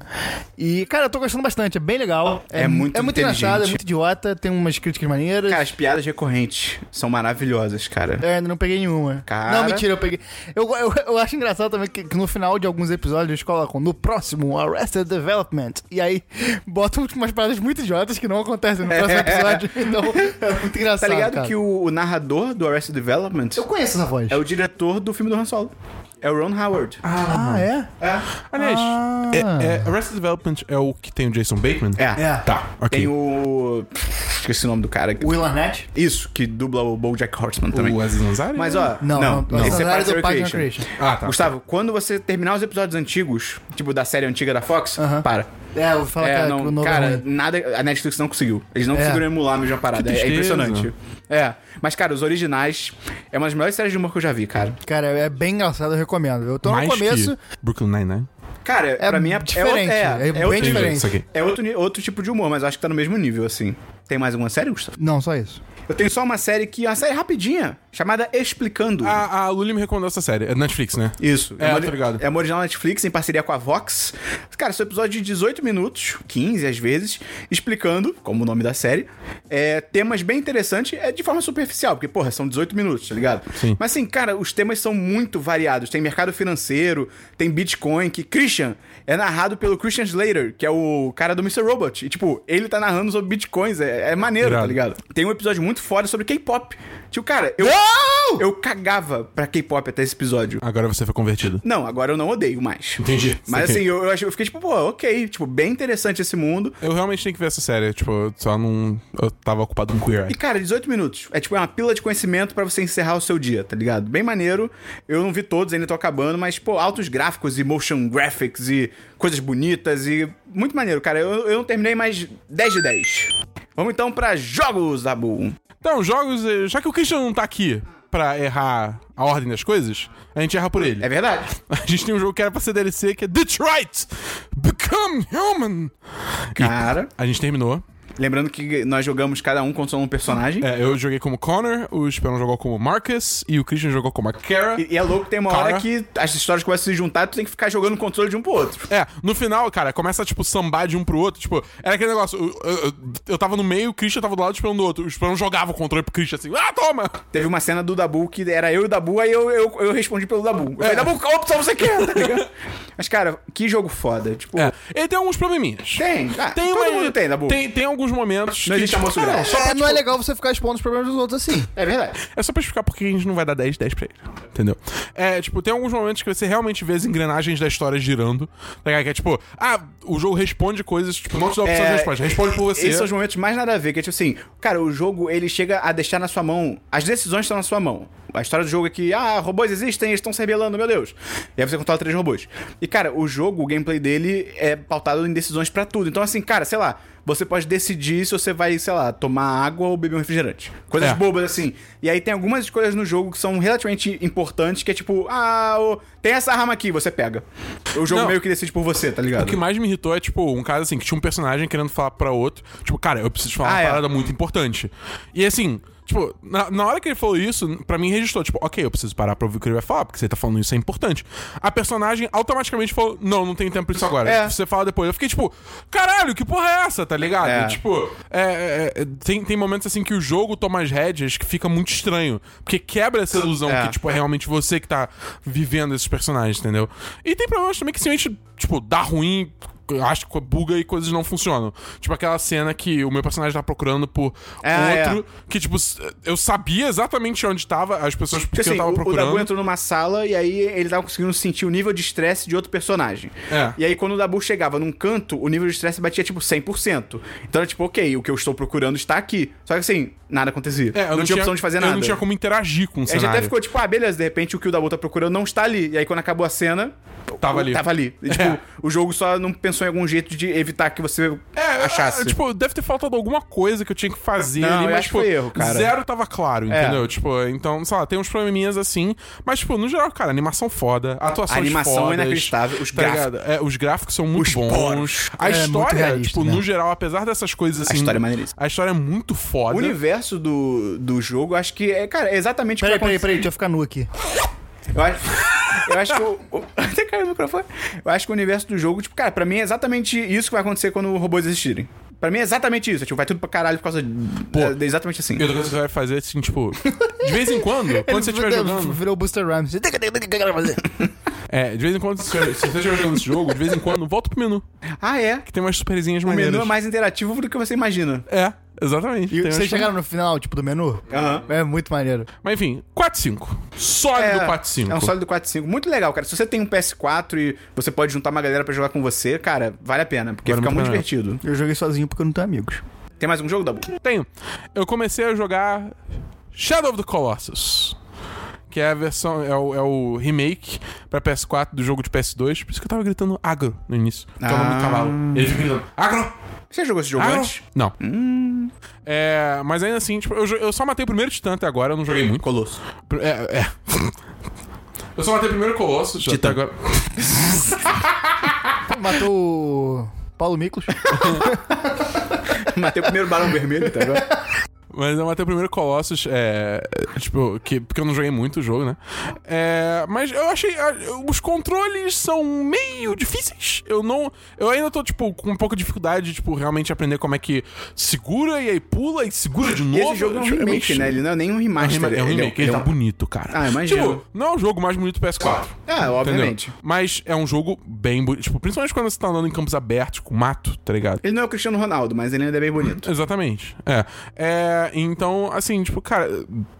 E, cara, eu tô gostando bastante, é bem legal. É muito É muito engraçado, é muito idiota, tem umas críticas maneiras. Cara, as piadas recorrentes são maravilhosas, cara. Eu ainda não peguei nenhuma. Cara. Não, mentira, eu peguei. Eu, eu, eu acho engraçado também que, que no final de alguns episódios eles colocam no próximo Arrested Development. E aí botam umas paradas muito idiotas que não acontecem no próximo (laughs) episódio. Então é muito engraçado. Tá ligado cara. que o, o narrador do Arrested Development Eu conheço essa voz. é o diretor do filme do Han Solo. É o Ron Howard. Ah, é? É. Aliás, Ah. é, é, Arrested Development é o que tem o Jason Bateman? É. É. Tá, ok. Tem o. Esqueci o nome do cara. Will Arnett? Isso, que dubla o BoJack Horseman também. O Aziz Ansari? Mas ó, Não, não. não, Esse é Essa Parks do Recreation. Recreation. Ah, tá. Gustavo, quando você terminar os episódios antigos, tipo da série antiga da Fox, Aham. para. É, eu vou falar É, que, não, que o novo é cara, ruim. nada. A Netflix não conseguiu. Eles não É. conseguiram emular a mesma parada. É, é impressionante. É. Mas, cara, os originais é uma das melhores séries de humor que eu já vi, cara. Cara, é bem engraçado, eu recomendo. Eu tô Mais no começo. que Brooklyn Nine-Nine? Cara, É pra mim é diferente, É, é é, bem outro, diferente. É outro, outro tipo de humor, mas eu acho que tá no mesmo nível, assim. Tem mais alguma série, Gustavo? Não, só isso. Eu tenho só uma série que é uma série rapidinha, chamada Explicando. A, a Luli me recomendou essa série. É Netflix, né? Isso. É, uma, tô ligado. É uma original Netflix em parceria com a Vox. Cara, são episódios de 18 minutos, 15 às vezes, explicando, como o nome da série, é, temas bem interessantes, é de forma superficial, porque, porra, são 18 minutos, tá ligado? Sim. Mas assim, cara, os temas são muito variados. Tem mercado financeiro, tem Bitcoin, que Christian é narrado pelo Christian Slater, que é o cara do Mr. Robot. E, tipo, ele tá narrando sobre Bitcoins, é, é maneiro, tá ligado? Tem um episódio muito foda sobre K-pop. Tipo, cara, eu, Não! eu cagava pra K-pop até esse episódio. Agora você foi convertido. Não, agora eu não odeio mais. Entendi. Mas Saquei. assim, eu, eu, achei- eu fiquei tipo, pô, ok. Tipo, bem interessante esse mundo. Eu realmente tenho que ver essa série. Tipo, eu só não. Eu tava ocupado com Queer Eye. E, cara, 18 minutos. É tipo é uma pila de conhecimento pra você encerrar o seu dia, tá ligado? Bem maneiro. Eu não vi todos, ainda tô acabando, mas, pô, altos gráficos e motion graphics e coisas bonitas e. Muito maneiro, cara. Eu, eu não terminei mais 10 de 10. Vamos então pra jogos, Dabu. Então, jogos. eh, Já que o Christian não tá aqui pra errar a ordem das coisas, a gente erra por ele. É verdade. (laughs) A gente tem um jogo que era pra ser DLC, que é Detroit Become Human. Cara, A gente terminou. Lembrando que nós jogamos cada um contra um personagem. É, eu joguei como Connor, o Esperão jogou como Marcus e o Christian jogou como a Kara. E, e é louco tem uma Cara. hora que as histórias começam a se juntar e tu tem que ficar jogando o controle de um pro outro. É, no final, cara, começa, tipo, sambar de um pro outro. Tipo, era aquele negócio. Eu, eu, eu tava no meio, o Christian tava do lado do Esperão do outro. O Esperão jogava o controle pro Christian assim, ah, toma! Teve uma cena do Dabu que era eu e o Dabu, aí eu, eu, eu respondi pelo Dabu. Eu falei, Dabu, qual opção você quer? Tá ligado? Mas, cara, que jogo foda. Tipo, É, ele tem alguns probleminhas. tem. Ah, Tem, todo uma- mundo tem, Dabu. Tem, tem alguns momentos. Não que, existe almoço grátis. só pra, É, não é tipo, legal você ficar expondo os problemas dos outros assim. É verdade. É só pra explicar porque a gente não vai dar 10, 10 pra ele. Entendeu? É, tipo, tem alguns momentos que você realmente vê as engrenagens da história girando. Tá ligado? Que é tipo, ah, o jogo responde coisas, tipo, não te dá opção de resposta, responde por você. Esses são os momentos mais nada a ver, que é tipo assim, cara, o jogo ele chega a deixar na sua mão, as decisões estão na sua mão. A história do jogo é que, ah, robôs existem, eles estão se rebelando, meu Deus. E aí você controla três robôs. E, cara, o jogo, o gameplay dele é pautado em decisões pra tudo. Então, assim, cara, sei lá, você pode decidir se você vai, sei lá, tomar água ou beber um refrigerante. Coisas É. bobas, assim. E aí tem algumas escolhas no jogo que são relativamente importantes, que é tipo, ah, tem essa arma aqui, você pega. O jogo Não. meio que decide por você, tá ligado? O que mais me irritou é, tipo, um caso assim, que tinha um personagem querendo falar pra outro, tipo, cara, eu preciso falar Ah, uma é. parada muito importante. E assim, tipo, na, na hora que ele falou isso, pra mim registrou, tipo, ok, eu preciso parar pra ouvir o que ele vai falar, porque você tá falando isso é importante. A personagem automaticamente falou, não, não tem tempo pra isso agora. É. Você fala depois. Eu fiquei, tipo, caralho, que porra é essa, tá ligado? É. Tipo, é, é, é, tem, tem momentos assim que o jogo toma as rédeas que fica muito estranho. Porque quebra essa ilusão É. que, tipo, é realmente você que tá vivendo esses personagens, entendeu? E tem problemas também que simplesmente, tipo, dá ruim. Eu Acho que buga e coisas não funcionam. Tipo aquela cena que o meu personagem tá procurando por É, outro. Que, tipo, eu sabia exatamente onde tava as pessoas Porque que assim, eu tava o, o procurando. Dabu entrou numa sala e aí ele tava conseguindo sentir o nível de estresse de outro personagem. É. E aí quando o Dabu chegava num canto, o nível de estresse batia tipo 100%. Então era tipo, ok, o que eu estou procurando está aqui. Só que assim, nada acontecia. É, eu não, tinha opção de fazer eu nada. não tinha como interagir com o A gente cenário. até ficou tipo, ah, beleza, de repente o que o Dabu tá procurando não está ali. E aí quando acabou a cena. Tava ali. Tava ali. E, tipo, É. o jogo só não pensou em algum jeito de evitar que você É, achasse. é, tipo, deve ter faltado alguma coisa que eu tinha que fazer Não, ali, mas, tipo, foi erro, cara. zero tava claro, É. entendeu? Tipo, então, sei lá, tem uns probleminhas assim, mas, tipo, no geral, cara, animação foda, atuação A animação é fodas, inacreditável, os tá gráficos-? É, os gráficos são muito Os bons. poros. A É muito história, realista, tipo, né? no geral, apesar dessas coisas assim... história é maneiríssima. A história é muito foda. O universo do, do jogo, acho que é, cara, é exatamente o que Peraí, peraí, peraí, deixa eu ficar nu aqui. Eu acho, eu acho que o, o- (laughs) Até caiu o microfone. Eu acho que o universo do jogo, tipo, cara, pra mim é exatamente isso que vai acontecer quando os robôs existirem. Pra mim é exatamente isso. Tipo, vai tudo pra caralho por causa de. é, de exatamente assim. E outra coisa que você vai fazer, assim, tipo... De vez em quando, (laughs) quando você estiver jogando... Virou o Buster Rhymes. (laughs) É, de vez em quando, se você você estiver jogando esse jogo, de vez em quando, volta pro menu. Ah, é? Que tem umas superzinhas O maneiras. menu é mais interativo do que você imagina. É, exatamente. Umas- Vocês chegaram no final, tipo, do menu? Aham. É muito maneiro. Mas enfim, 4-5. Sólido 4-5. É um sólido 4.5. Muito legal, cara. Se você tem um PS4 e você pode juntar uma galera pra jogar com você, cara, vale a pena, porque Vale fica muito muito divertido. Eu joguei sozinho porque eu não tenho amigos. Tem mais um jogo, Dabu? Tenho. Eu comecei a jogar Shadow of the Colossus. Que é a versão, é o, é o remake pra PS4 do jogo de PS2. Por isso que eu tava gritando agro no início. Que é o nome do Ah. cavalo. Ele fica gritando agro! Você jogou esse jogo agro! antes? Não. É, mas ainda assim, tipo, eu, eu só matei o primeiro titã até agora, eu não joguei muito. Colosso. É, é. Eu só matei o primeiro Colossus Titã. até agora. (laughs) Matou o Paulo Miklos. (laughs) Matei o primeiro Barão Vermelho, tá agora? Mas eu matei o primeiro Colossus, é. Tipo, que, porque eu não joguei muito o jogo, né? É, mas eu achei. Os controles são meio difíceis. Eu não. Eu ainda tô, tipo, com um pouco de dificuldade de, tipo, realmente aprender como é que segura e aí pula e segura de E novo. esse jogo é um remake, né? Ele não é nem um remaster. É um ele remake, ele é tá um- bonito, cara. Ah, imagino. Tipo, não é o jogo mais bonito do PS4. Ah, obviamente. Entendeu? Mas é um jogo bem bonito. Tipo, principalmente quando você tá andando em campos abertos, com mato, tá ligado? Ele não é o Cristiano Ronaldo, mas ele ainda é bem bonito. Exatamente. É. é. Então, assim, tipo, cara.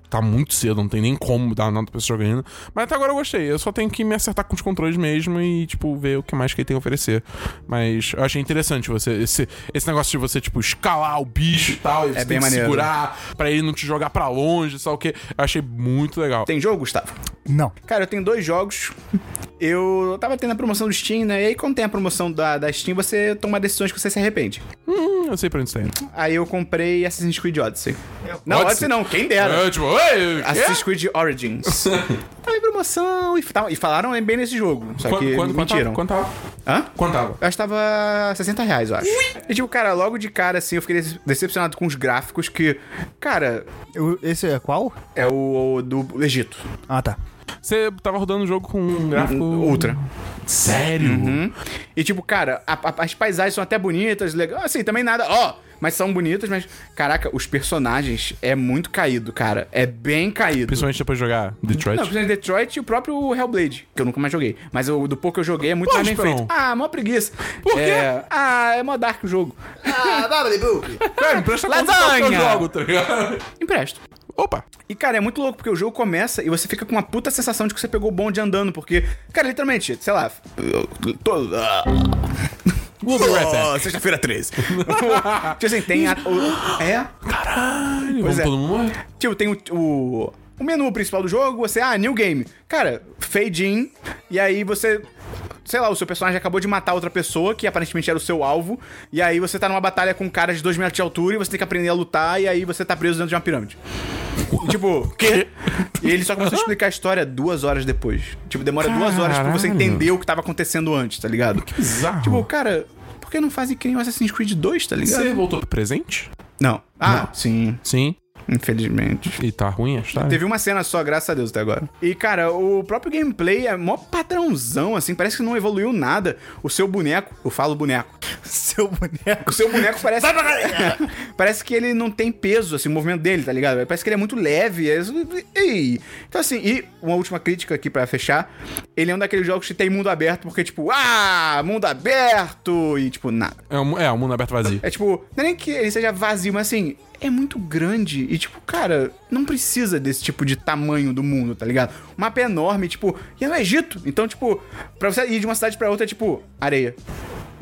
Tá muito cedo, não tem nem como dar nota pra esse jogo ainda. Mas até agora eu gostei. Eu só tenho que me acertar com os controles mesmo e, tipo, ver o que mais que ele tem a oferecer. Mas eu achei interessante você. Esse, esse negócio de você, tipo, escalar o bicho e tal. E você bem tem que maneiro. segurar pra ele não te jogar pra longe, sabe o quê? Eu achei muito legal. Tem jogo, Gustavo? Não. Cara, eu tenho dois jogos. Eu tava tendo a promoção do Steam, né? E aí, quando tem a promoção da, da Steam, você toma decisões que você se arrepende. Hum, eu sei pra onde você tá indo. Aí eu comprei Assassin's Creed Odyssey. Não, Odyssey? Odyssey não, quem dera. É, tipo, oi, Assassin's Creed Origins. tava em promoção e, tava- e falaram bem nesse jogo. Só Quanto, que tava? mentiram. Quanto tava? Hã? Quanto tava? Eu acho que tava 60 reais, eu acho. E tipo, cara, logo de cara, assim, eu fiquei dece- decepcionado com os gráficos que, cara, Eu- esse é qual? é o, o do Egito. Ah, tá. Você tava rodando o jogo com um gráfico. Ultra. Sério? Uhum. E tipo, cara, a- a- as paisagens são até bonitas, legal. Assim, também nada, ó, mas são bonitas, mas caraca, os personagens é muito caído, cara. É bem caído. Principalmente depois de jogar Detroit. Não, principalmente Detroit e o próprio Hellblade, que eu nunca mais joguei. Mas o do pouco que eu joguei é muito Pô, mais bem feito. Ah, mó preguiça. Por quê? É... Ah, é mó dark o jogo. Ah, Babali Book. Cara, empresta Lasanha! eu jogo, tá ligado? Empresto. Opa! E, cara, é muito louco, porque o jogo começa e você fica com uma puta sensação de que você pegou o bonde andando, porque, cara, literalmente, sei lá. eu tô- We'll be right back. Oh, Sexta-feira 13. tipo assim, tem a. o- é? Caralho, Pois vamos é. todo mundo morrer? Tipo, tem o, o, o menu principal do jogo, você, ah, new game. Cara, fade in, e aí você. Sei lá, o seu personagem acabou de matar outra pessoa, que aparentemente era o seu alvo, e aí você tá numa batalha com um cara de 2 metros de altura e você tem que aprender a lutar, e aí você tá preso dentro de uma pirâmide. E, tipo, (laughs) quê? E ele só começa a explicar a história duas horas depois. Tipo, demora duas horas pra você Caralho. entender o que tava acontecendo antes, tá ligado? bizarro. Tipo, cara, que não fazem que nem o Assassin's Creed 2, tá ligado? Você voltou pro presente? Não. Ah, sim. Sim. Infelizmente. E tá ruim a história? Teve uma cena só, graças a Deus, até agora. E, cara, o próprio gameplay é mó padrãozão, assim, parece que não evoluiu nada. O seu boneco, eu falo boneco, (laughs) Seu boneco. o seu boneco parece. (laughs) parece que ele não tem peso, assim, o movimento dele, tá ligado? Parece que ele é muito leve. é- Ei. Então, assim, e uma última crítica aqui pra fechar: ele é um daqueles jogos que tem mundo aberto, porque, tipo, ah, mundo aberto! E, tipo, nada. É um, é, um mundo aberto vazio. É tipo, não é nem que ele seja vazio, mas assim, é muito grande e, tipo, cara, não precisa desse tipo de tamanho do mundo, tá ligado? O mapa é enorme, tipo, e é no Egito. Então, tipo, pra você ir de uma cidade pra outra é tipo, areia.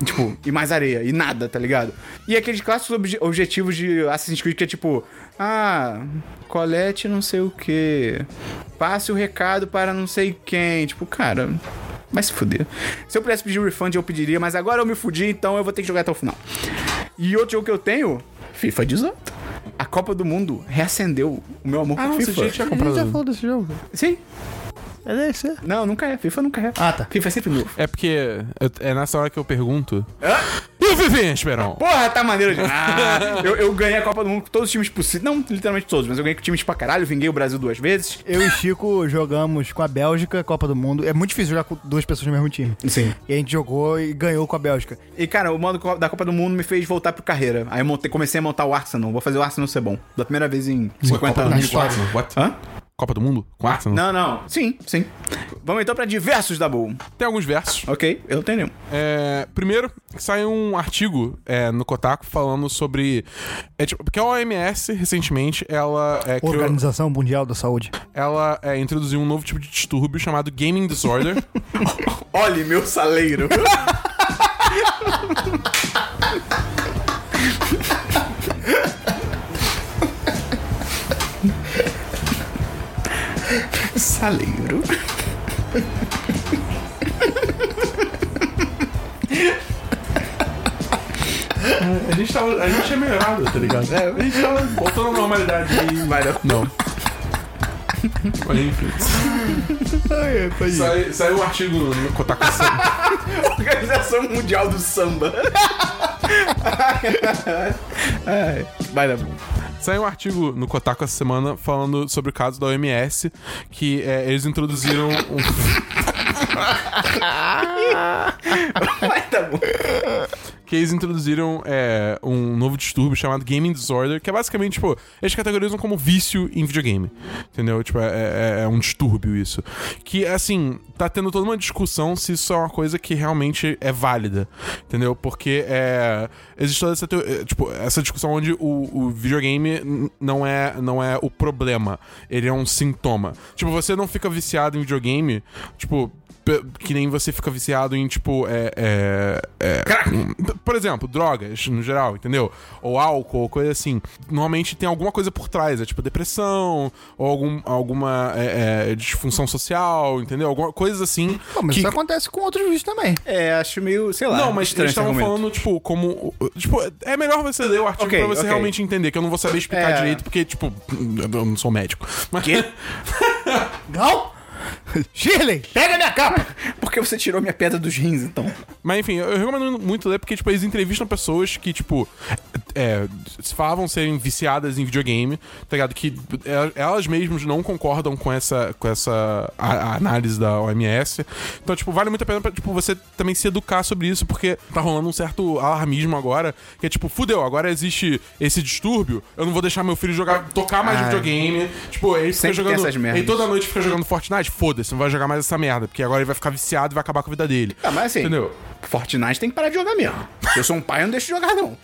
Tipo, e mais areia, e nada, tá ligado? E aqueles clássicos obje- objetivos de Assassin's Creed que é tipo, ah, colete não sei o que, passe o recado para não sei quem. Tipo, cara, vai se fuder. Se eu pudesse pedir refund, eu pediria, mas agora eu me fudi, então eu vou ter que jogar até o final. E outro jogo que eu tenho, FIFA 18. A Copa do Mundo reacendeu o meu amor Ah, por FIFA. já tinha A gente já falou desse jogo. Sim. É deve ser. Não, nunca é. FIFA nunca é. Ah, tá. FIFA é sempre novo. É porque eu- é nessa hora que eu pergunto. Hã? E o Vivi, Esperão? Porra, tá maneiro de. Ah, (laughs) eu, eu ganhei a Copa do Mundo com todos os times possíveis. Não literalmente todos, mas eu ganhei com times pra caralho. Vinguei o Brasil duas vezes. Eu e Chico jogamos com a Bélgica, Copa do Mundo. É muito difícil jogar com duas pessoas no mesmo time. Sim. E a gente jogou e ganhou com a Bélgica. E, cara, o modo da Copa do Mundo me fez voltar pro carreira. Aí eu montei- comecei a montar o Arsenal. Vou fazer o Arsenal ser bom. Da primeira vez em 50 Copa do anos. Arsenal? What? Hã? Copa do Mundo? Com Arsenal? Não, não. Sim, sim. Vamos então pra diversos da Bull. Tem alguns versos. Ok, eu não tenho nenhum. É, primeiro, saiu um artigo é, no Kotaku falando sobre. É, tipo, porque a OMS, recentemente, ela, é, criou, Organização Mundial da Saúde. ela é, introduziu um novo tipo de distúrbio chamado Gaming Disorder. (laughs) Olhe meu saleiro. (laughs) saleiro. a, gente tava, a gente tinha melhorado, tá ligado? É, a gente tava voltando à normalidade e. Vai não. Não. Mas enfim. Sai- Saiu um artigo no Kotaku. (laughs) Organização Mundial do Samba. (laughs) Ai, vai dar bom. Saiu um artigo no Kotaku essa semana falando sobre o caso da OMS, que é, eles introduziram um. (laughs) Vai, tá bom. Que eles introduziram é, um novo distúrbio chamado Gaming Disorder, que é basicamente, tipo, eles categorizam como vício em videogame. Entendeu? Tipo, é, é- é um distúrbio isso. Que, assim, tá tendo toda uma discussão se isso é uma coisa que realmente é válida. Entendeu? Porque é, existe toda essa, é, tipo, essa discussão onde o, o videogame não é, não é o problema, ele é um sintoma. Tipo, você não fica viciado em videogame, tipo, que nem você fica viciado em, tipo, é. é, é por exemplo, drogas, no geral, entendeu? Ou álcool, ou coisa assim. Normalmente tem alguma coisa por trás, é tipo depressão, ou algum, alguma é, é, disfunção social, entendeu? Alguma coisa assim. Pô, mas que- isso acontece com outros vídeos também. É, acho meio, sei lá. não, mas eles estavam falando, tipo, como. Tipo, é melhor você ler o artigo Ok, pra você ok. realmente entender, que eu não vou saber explicar É. direito, porque, tipo, (laughs) eu não sou médico. Mas, Quê? (laughs) Não? (laughs) Shirley, pega minha capa! (laughs) Por que você tirou minha pedra dos rins, então? Mas enfim, eu recomendo muito ler porque, tipo, eles entrevistam pessoas que, tipo, é, falavam serem viciadas em videogame, tá ligado? Que é, elas mesmas não concordam com essa, com essa a- a análise da OMS. Então, tipo, vale muito a pena pra, tipo, você também se educar sobre isso, porque tá rolando um certo alarmismo agora, que é tipo, fudeu, agora existe esse distúrbio, eu não vou deixar meu filho jogar, tocar mais Ah. videogame. Tipo, ele fica jogando. essas merdas. Ele toda noite fica jogando Fortnite, foda-se, não vai jogar mais essa merda, porque agora ele vai ficar viciado e vai acabar com a vida dele. Ah, mas assim, Entendeu? Fortnite tem que parar de jogar mesmo. Se eu sou um pai, eu não deixo de jogar, não.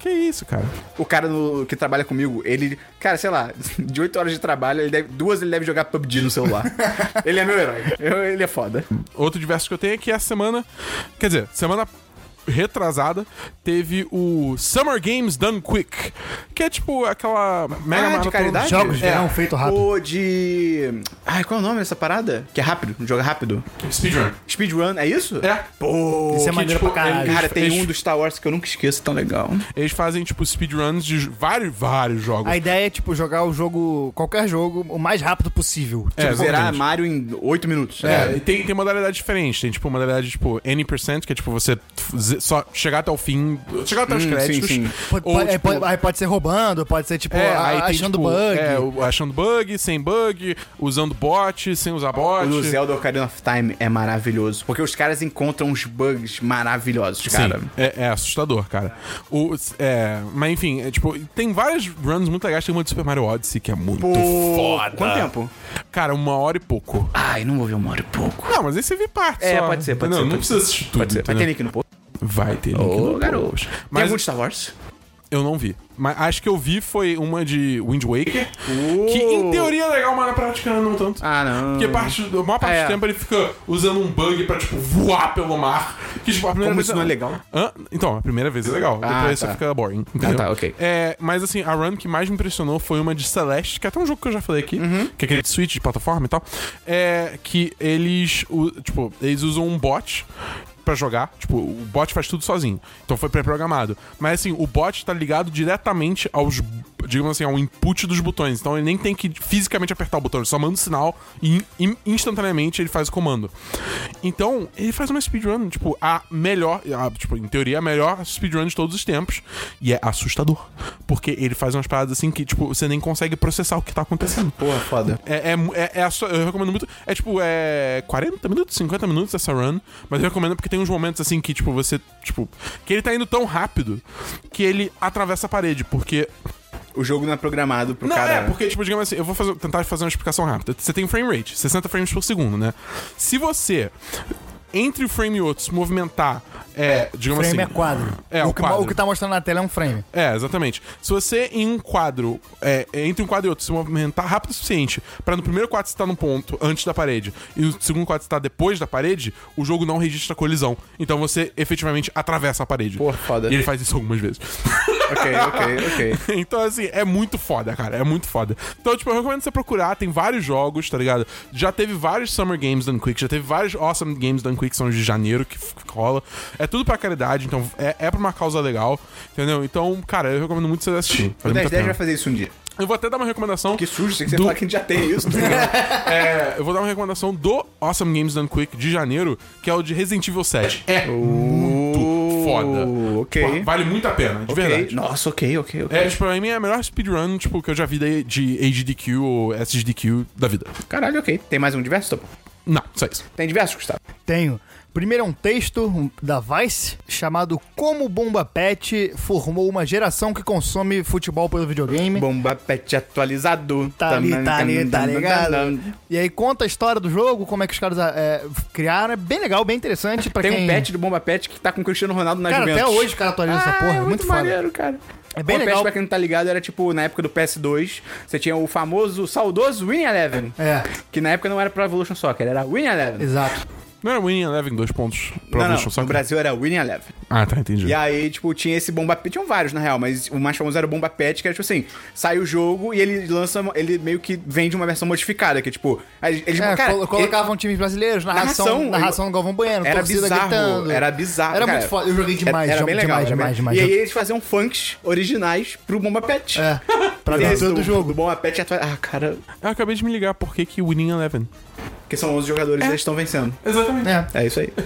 Que isso, cara? O cara no- que trabalha comigo, ele, cara, sei lá, de 8 horas de trabalho, ele deve- duas ele deve jogar PUBG no celular. (laughs) ele é meu herói. Eu- ele é foda. Outro diverso que eu tenho é que essa semana, quer dizer, semana retrasada, teve o Summer Games Done Quick, que é tipo aquela mega Ah, de caridade? Jogos de É. verão feito rápido. O de. Ai, qual é o nome dessa parada? Que é rápido, joga rápido. Speedrun. Speedrun, é isso? É. Pô, Isso é que, maneiro tipo, pra caralho. Cara, tem eles- um do Star Wars que eu nunca esqueço, tão legal. Eles fazem, tipo, speedruns de vários, vários jogos. A ideia é, tipo, jogar o jogo, qualquer jogo, o mais rápido possível. É, Tipo, zerar. Mario em 8 minutos. É, e tem, tem modalidade diferente. Tem, tipo, modalidade, tipo, N%, que é, tipo, você só chegar até o fim, chegar até os Hum, créditos. sim, sim. Pode, ou, pode- é, tipo, pode- aí pode ser roubando, pode ser, tipo, É, a- tem, achando tipo, bug. É, achando bug, sem bug, usando bot, sem usar bot. O do Zelda Ocarina of Time é maravilhoso. Porque os caras encontram uns bugs maravilhosos, cara. Sim, é, é assustador, cara. O, é, mas enfim, é, tipo, tem várias runs muito legais. Tem uma de Super Mario Odyssey que é muito Pô, foda. Quanto tempo? Cara, uma hora e pouco. Ai, não vou ver uma hora e pouco. Não, mas aí você vê parte É, só, pode ser, pode entendeu? ser. Não pode precisa assistir tudo. Pode ser. Vai ter entendeu? link no post. Vai ter link Ô, no garoto. post. Tem Mas algum de Star Wars? eu não vi. Mas acho que eu vi foi uma de Wind Waker. Uh. Que em teoria é legal, mas na prática não tanto. Ah, não. Porque parte, a maior parte É. do tempo ele fica usando um bug pra, tipo, voar pelo mar. Que, tipo, a primeira Como vez isso não é legal? Hã? Então, a primeira vez é legal. Ah, Depois tá. você fica boring. Entendeu? tá, ok. É, mas assim, a run que mais me impressionou foi uma de Celeste, que é até um jogo que eu já falei aqui, Uhum. que é aquele de Switch de plataforma e tal. É que eles, tipo, eles usam um bot pra jogar. Tipo, o bot faz tudo sozinho. Então foi pré-programado. Mas assim, o bot tá ligado diretamente aos, digamos assim, ao input dos botões. Então ele nem tem que fisicamente apertar o botão, ele só manda um sinal e in- instantaneamente ele faz o comando. Então, ele faz uma speedrun, tipo, a melhor, a, tipo, em teoria, a melhor speedrun de todos os tempos. E é assustador. Porque ele faz umas paradas assim que, tipo, você nem consegue processar o que tá acontecendo. Porra, foda. É, é, é, é eu recomendo muito. É tipo, é 40 minutos, 50 minutos essa run. Mas eu recomendo porque tem uns momentos assim que, tipo, você. Tipo. Que ele tá indo tão rápido que ele atravessa a parede. Porque. O jogo não é programado pro Não, cara. é, porque, tipo, digamos assim, eu vou fazer- tentar fazer uma explicação rápida. Você tem frame rate, 60 frames por segundo, né? Se você. Entre o frame e outro se movimentar, é, digamos frame assim. é quadro. É, o, o que, quadro. o que tá mostrando na tela é um frame. É, exatamente. Se você em um quadro, é, entre um quadro e outro, se movimentar rápido o suficiente pra no primeiro quadro você estar num ponto antes da parede e no segundo quadro você estar depois da parede, o jogo não registra colisão. Então você efetivamente atravessa a parede. Pô, foda. E ele faz isso algumas vezes. ok, ok, (laughs) ok. então, assim, é muito foda, cara. É muito foda. Então, tipo, eu recomendo você procurar. Tem vários jogos, tá ligado? Já teve vários Summer Games Done Quick, já teve vários Awesome Games Done Quick, que são de janeiro, que rola. É tudo pra caridade, então é, é pra uma causa legal, entendeu? Então, cara, eu recomendo muito você assistir. O Vale 1010 muito a vai pena. fazer isso um dia. Eu vou até dar uma recomendação. Que sujo, sei que você Do- fala que a gente já tem isso. tá ligado? (laughs) É, eu vou dar uma recomendação do Awesome Games Done Quick de janeiro, que é o de Resident Evil 7. É muito foda. ok. Porra, vale muito a pena, de Ok. verdade. Nossa, ok, ok, ok. É, tipo, pra mim é a melhor speedrun, tipo, que eu já vi de, de HDQ ou SDQ da vida. Caralho, ok. Tem mais um diverso, Topo? Não, só isso. Tem diversos, Gustavo? Tenho. Primeiro é um texto da Vice chamado Como Bomba Pet formou uma geração que consome futebol pelo videogame. Bomba Pet atualizado. Tá ali, tá ali, tá ligado? E aí conta a história do jogo, como é que os caras é, criaram. É bem legal, bem interessante Tem quem... um pet do Bomba Pet que tá com o Cristiano Ronaldo na Cara, Juventus. até hoje os caras atualizam essa porra, é muito, foda. maneiro, cara. É bem Bomba legal. Pra quem não tá ligado, era tipo, na época do PS2, você tinha o famoso, saudoso Winning Eleven. É, Que na época não era Pro Evolution Soccer, era Winning Eleven. exato. Não era Winning Eleven, dois pontos pra Não, não, no? Brasil era Winning Eleven. Ah, tá, entendi. E aí, tipo, tinha esse Bomba Pet. Tinham vários, na real, mas o mais famoso era o Bomba Pet, que era, tipo assim, sai o jogo e ele lança. Ele meio que vende uma versão modificada, que, tipo. Eles, É, cara, colo- colocavam times brasileiros, narração, Narração, narração, do Galvão Bueno, Era torcida bizarro, gritando. era bizarro, Era cara. muito foda. Eu joguei demais, era, era bem legal. demais, era demais, demais. E aí eles faziam funks originais pro Bomba Pet. É, pra Tem esse dentro do jogo. Do Bomba Pet atua- Ah, cara. Eu acabei de me ligar por que que Winning Eleven. Que são 11 jogadores e eles estão vencendo. Exatamente. É. É isso aí. (laughs)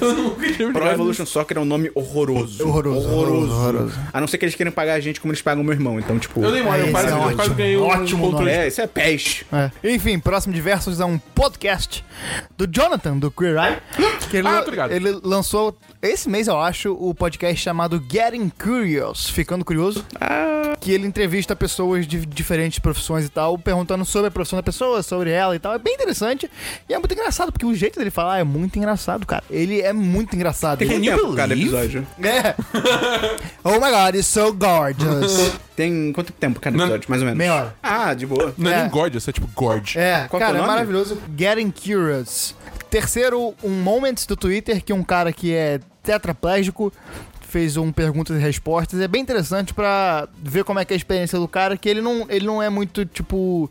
Eu me Pro Evolution Soccer é um nome horroroso. Horroroso, horroroso, horroroso. A não ser que eles queiram pagar a gente como eles pagam o meu irmão. Então, tipo. Eu dei mole, eu Esse quase, é eu ótimo. quase ganhei um Ótimo controle. nome. É, isso é PES. É. Enfim, próximo de versos é um podcast do Jonathan, do Queer Eye. Que ele, Ah, obrigado. ele lançou esse mês, eu acho, o podcast chamado Getting Curious, Ficando Curioso. Que ele entrevista pessoas de diferentes profissões e tal, perguntando sobre a profissão da pessoa, sobre ela e tal. É bem interessante e é muito engraçado, porque o jeito dele falar é muito engraçado, cara. Ele é muito engraçado. Tem you tempo cada episódio? É. oh my god, it's so gorgeous. Tem quanto tempo cada Não- episódio, mais ou menos? Meia hora. Ah, de boa. Não é, É. nem Gorgeous, é tipo Gorge. É, Qual é cara, é nome? maravilhoso. Getting Curious. Terceiro, um Moments do Twitter, que um cara que é tetraplégico fez um perguntas e respostas. É bem interessante pra ver como é que é a experiência do cara, que ele não, ele não é muito, tipo...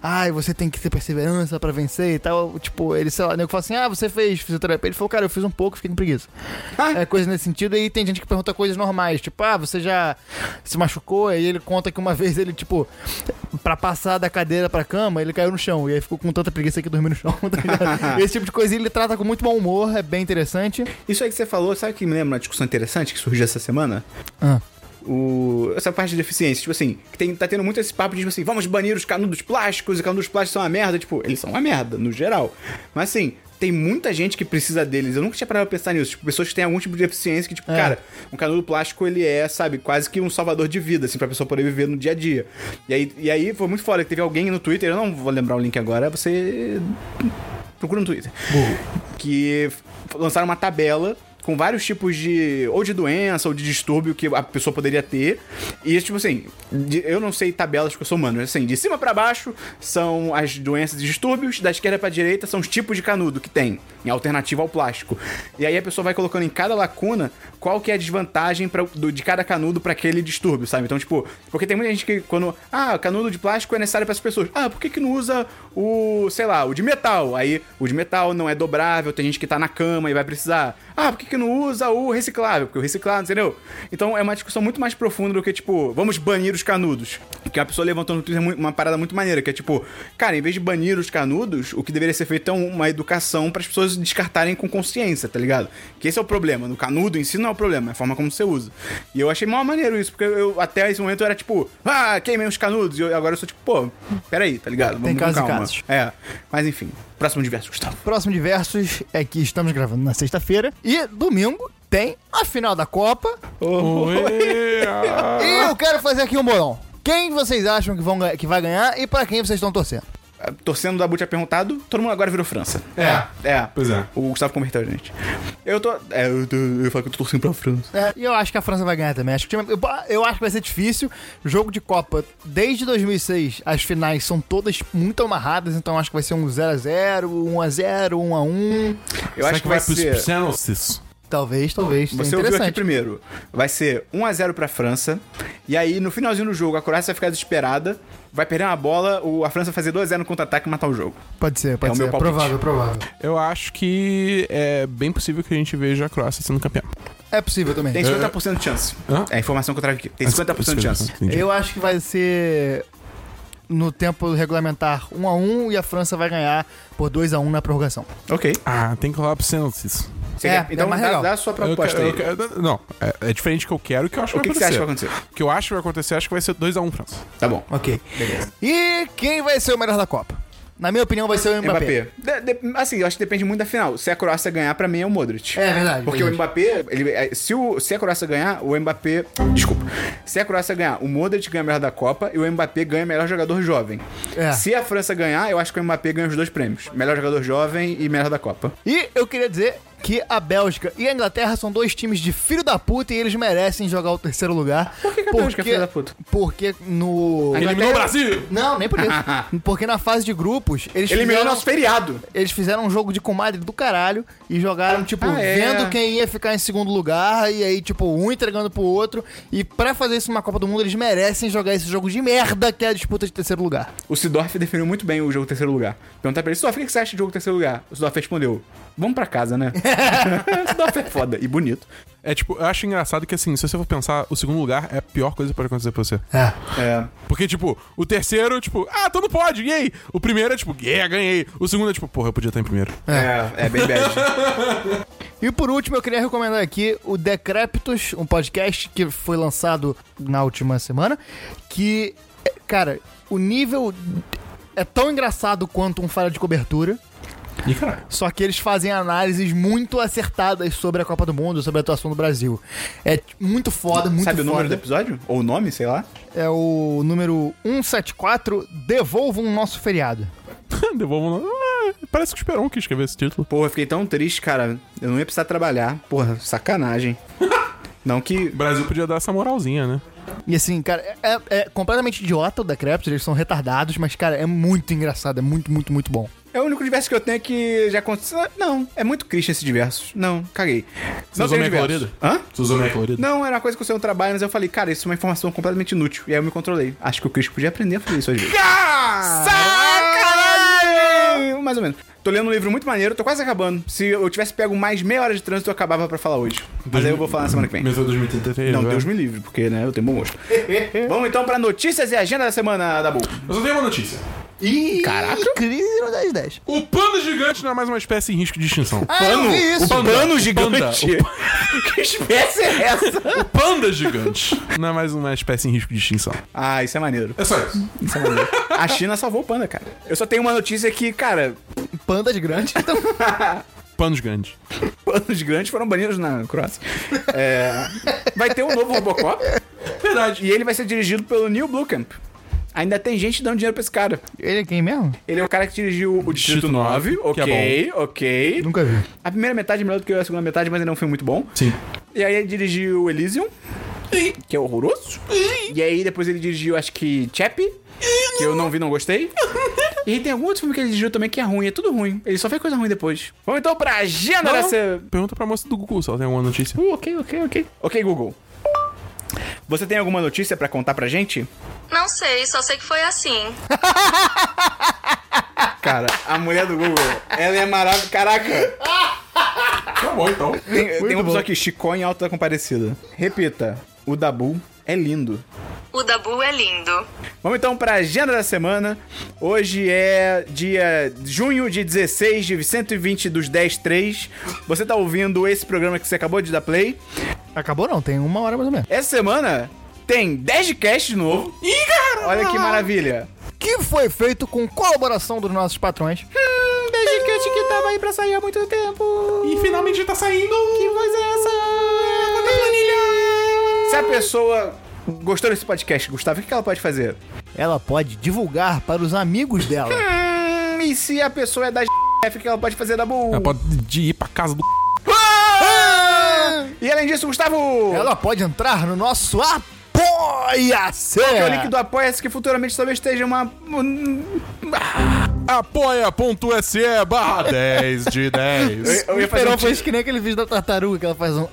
Ai, você tem que ter perseverança pra vencer e tal. Tipo, ele, sei lá, o nego fala assim, ah, você fez fisioterapia. Ele falou, cara, eu fiz um pouco, fiquei com preguiça. Ah. É coisa nesse sentido. E tem gente que pergunta coisas normais, tipo, ah, você já se machucou? E ele conta que uma (laughs) vez ele, tipo, pra passar da cadeira pra cama, ele caiu no chão. E aí ficou com tanta preguiça que dormiu no chão. (laughs) tá ligado? (laughs) Esse tipo de coisa ele trata com muito bom humor, é bem interessante. Isso aí que você falou, sabe o que me lembra uma discussão interessante que surgiu essa semana? Ah. O, essa parte de deficiência, tipo assim, que tem, tá tendo muito esse papo de, tipo assim, vamos banir os canudos plásticos, e canudos plásticos são uma merda. Tipo, eles são uma merda, no geral. Mas assim, tem muita gente que precisa deles. Eu nunca tinha parado pra pensar nisso. Tipo, pessoas que têm algum tipo de deficiência que, tipo, É. cara, um canudo plástico, ele é, sabe, quase que um salvador de vida, assim, pra pessoa poder viver no dia a dia. E aí, e aí foi muito foda que teve alguém no Twitter, eu não vou lembrar o link agora, você procura no Twitter. Que f- lançaram uma tabela com vários tipos de. ou de doença ou de distúrbio que a pessoa poderia ter. E, tipo assim, de- eu não sei tabelas porque eu sou humano, mas assim, de cima pra baixo são as doenças e distúrbios, da esquerda pra direita são os tipos de canudo que tem, em alternativa ao plástico. E aí a pessoa vai colocando em cada lacuna qual que é a desvantagem pra, do- de cada canudo pra aquele distúrbio, sabe? Então, tipo, porque tem muita gente que quando. Ah, canudo de plástico é necessário para as pessoas. Ah, por que, que não usa o, sei lá, o de metal? Aí o de metal não é dobrável, tem gente que tá na cama e vai precisar. Ah, por que, que não usa o reciclável? Porque o reciclável, entendeu? Então é uma discussão muito mais profunda do que, tipo, vamos banir os canudos. Que a pessoa levantou no Twitter uma parada muito maneira, que é tipo, cara, em vez de banir os canudos, o que deveria ser feito é um- uma educação para as pessoas descartarem com consciência, tá ligado? Que esse é o problema. No canudo em si não é o problema, é a forma como você usa. E eu achei mó maneiro isso, porque eu até esse momento eu era tipo, ah, queimei os canudos. E eu- agora eu sou tipo, pô, peraí, tá ligado? Vamos e calma. É. Mas enfim, próximo diverso, Gustavo. Próximo de versos é que estamos gravando na sexta-feira. E domingo tem a final da Copa. Oi, ah. E eu quero fazer aqui um bolão. Quem vocês acham que, vão, que vai ganhar e pra quem vocês estão torcendo? Torcendo da Dabu tinha perguntado, todo mundo agora virou França. É. É. Pois é. O Gustavo converteu a gente. Eu tô. É, eu, tô, eu falo que eu tô torcendo pra França. É, e eu acho que a França vai ganhar também. Acho que, o eu, eu acho que vai ser difícil. Jogo de Copa, desde 2006, as finais são todas muito amarradas, então acho que vai ser um 0x0, 1x0, 1x1. Eu Será acho que vai, pros ser. penalties? Talvez, talvez. Você ouviu aqui primeiro. Vai ser 1x0 pra França. E aí, no finalzinho do jogo, a Croácia vai ficar desesperada. Vai perder uma bola, o- a França vai fazer 2x0 no contra-ataque e matar o jogo. Pode ser, pode É o ser. meu palpite. provável, provável. Eu acho que é bem possível que a gente veja a Croácia sendo campeã. É possível também. Tem 50% de chance. Hã? É a informação que eu trago aqui. Tem 50% de chance. Entendi. Eu acho que vai ser no tempo regulamentar 1x1 e a França vai ganhar por 2x1 na prorrogação. Ok. Ah, tem que rolar pros penalties. Você É, quer- é então mais dá, legal. dá a sua Eu proposta quero- aí. eu quero- não, é, é diferente do que eu quero e o que eu acho que O que, vai que você acha acontecer. que vai acontecer? O que eu acho que vai acontecer, acho que vai ser 2x1 França. Tá bom. Ok. E quem vai ser o melhor da Copa? Na minha opinião, vai ser o Mbappé. Mbappé. De- de- assim, eu acho que depende muito da final. Se a Croácia ganhar, pra mim é o Modric. É verdade. Porque verdade. o Mbappé, ele, é, se, o, se a Croácia ganhar, o Mbappé. Desculpa. Se a Croácia ganhar, o Modric ganha melhor da Copa e o Mbappé ganha melhor jogador jovem. É. Se a França ganhar, eu acho que o Mbappé ganha os dois prêmios: melhor jogador jovem e melhor da Copa. E eu queria dizer que a Bélgica e a Inglaterra são dois times de filho da puta e eles merecem jogar o terceiro lugar. Por que que a Bélgica é filho da puta? Porque no. A Eliminou o Brasil! Não, nem por isso. (laughs) porque na fase de grupos, eles Eliminou fizeram, nosso feriado. eles fizeram um jogo de comadre do caralho e jogaram, tipo, ah, é. vendo quem ia ficar em segundo lugar e aí, tipo, um entregando pro outro. E pra fazer isso numa Copa do Mundo, eles merecem jogar esse jogo de merda que é a disputa de terceiro lugar. O Sidorf definiu muito bem o jogo terceiro lugar. Perguntar pra ele, Sidorf, o que você acha de jogo terceiro lugar? O Sidorf respondeu, vamos pra casa, né? (laughs) (laughs) Sidorf é foda e bonito. É tipo, eu acho engraçado que assim, se você for pensar, o segundo lugar é a pior coisa que pode acontecer pra você. É. É. Porque, tipo, o terceiro, tipo, ah, tu não pode, e aí? O primeiro é tipo, yeah, ganhei. O segundo é tipo, porra, eu podia estar em primeiro. É, é bem bad. (laughs) E por último, eu queria recomendar aqui o Decrépitos, um podcast que foi lançado na última semana, que, é, cara, o nível é tão engraçado quanto um falha de cobertura, E caralho. só que eles fazem análises muito acertadas sobre a Copa do Mundo, sobre a atuação do Brasil. É muito foda, muito Sabe o número do foda. episódio? Ou o nome, sei lá? É o número 174, Devolvam o Nosso Feriado. (laughs) Devolvam. Ah, parece que o Esperon que escreveu esse título. Porra, eu fiquei tão triste, cara. Eu não ia precisar trabalhar. Porra, sacanagem. (laughs) Não que. O Brasil podia dar essa moralzinha, né? E assim, cara, é, é completamente idiota o Decrépitos, eles são retardados, mas, cara, é muito engraçado, é muito, muito, muito bom. É o único diverso que eu tenho que já aconteceu. Não, é muito Christian esse diverso. Não, caguei. Você não usou meia colorida? Hã? Você usou meia colorida? Não, era uma coisa que eu sei no trabalho, mas eu falei, cara, isso é uma informação completamente inútil. E aí eu me controlei. Acho que o Christian podia aprender a fazer isso às vezes. Sacanagem! Mais ou menos. Tô lendo um livro muito maneiro, tô quase acabando. Se eu tivesse pego mais meia hora de trânsito, eu acabava pra falar hoje. Mas aí eu vou falar na semana que vem. Mesmo 2033. Não, né? Deus me livre, porque, né, eu tenho bom gosto. (laughs) Vamos então pra notícias e agenda da semana da Bull. Eu só tenho uma notícia. Ih, Caraca. Crise no 10 10. O panda gigante não é mais uma espécie em risco de extinção. Ah, eu Pano? vi isso. O pano gigante. panda, (laughs) que espécie é essa? O panda gigante não é mais uma espécie em risco de extinção. Ah, isso é maneiro. É só isso. Isso é maneiro. A China salvou o panda, cara. Eu só tenho uma notícia que, cara, Pandas grandes. Então, (laughs) Panos grandes. panos grandes foram banidos na Croácia. É, vai ter um novo Robocop Verdade. e ele vai ser dirigido pelo Neil Blomkamp. Ainda tem gente dando dinheiro pra esse cara. ele é quem mesmo? Ele é o cara que dirigiu o Distrito Distrito 9, 9, que ok, ok. Nunca vi. A primeira metade é melhor do que a segunda metade, mas é um filme muito bom. Sim. E aí ele dirigiu Elysium, que é horroroso. E aí depois ele dirigiu, acho que Chappie, que eu não vi, não gostei. E aí tem algum outro filme que ele dirigiu também que é ruim, é tudo ruim. Ele só fez coisa ruim depois. Vamos então pra agenda Não, dessa... Pergunta pra moça do Google se ela tem alguma notícia. Uh, ok, ok, ok. Ok, Google. Você tem alguma notícia pra contar pra gente? Não sei, só sei que foi assim. (laughs) Cara, a mulher do Google, ela é maravilhosa. Caraca! Tá bom, então. Tem, tem uma bom. pessoa aqui, Chicó em Alta Comparecida. Repita, o Dabu é lindo. O Dabu é lindo. Vamos então pra agenda da semana. Hoje é dia junho de 16 de 120 dos 10 3. Você tá ouvindo esse programa que você acabou de dar play. Acabou não, tem uma hora mais ou menos. Essa semana tem 10 de cast de novo. Ih, cara! Olha que maravilha. Que foi feito com colaboração dos nossos patrões. Hum, 10 de cast que tava aí pra sair há muito tempo. E finalmente tá saindo. Que voz é essa? Se a pessoa gostou desse podcast, Gustavo, o que ela pode fazer? Ela pode divulgar para os amigos dela. Hum, e se a pessoa é da F, o que ela pode fazer da Bull? Ela pode ir pra casa do. Ah! E além disso, Gustavo! Ela pode entrar no nosso Apoia-se! que é o link do Apoia-se que futuramente talvez esteja uma. Apoia.se barra 10 de 10. Eu O ia, fazer um Esperão fez que nem aquele vídeo da tartaruga que ela faz um.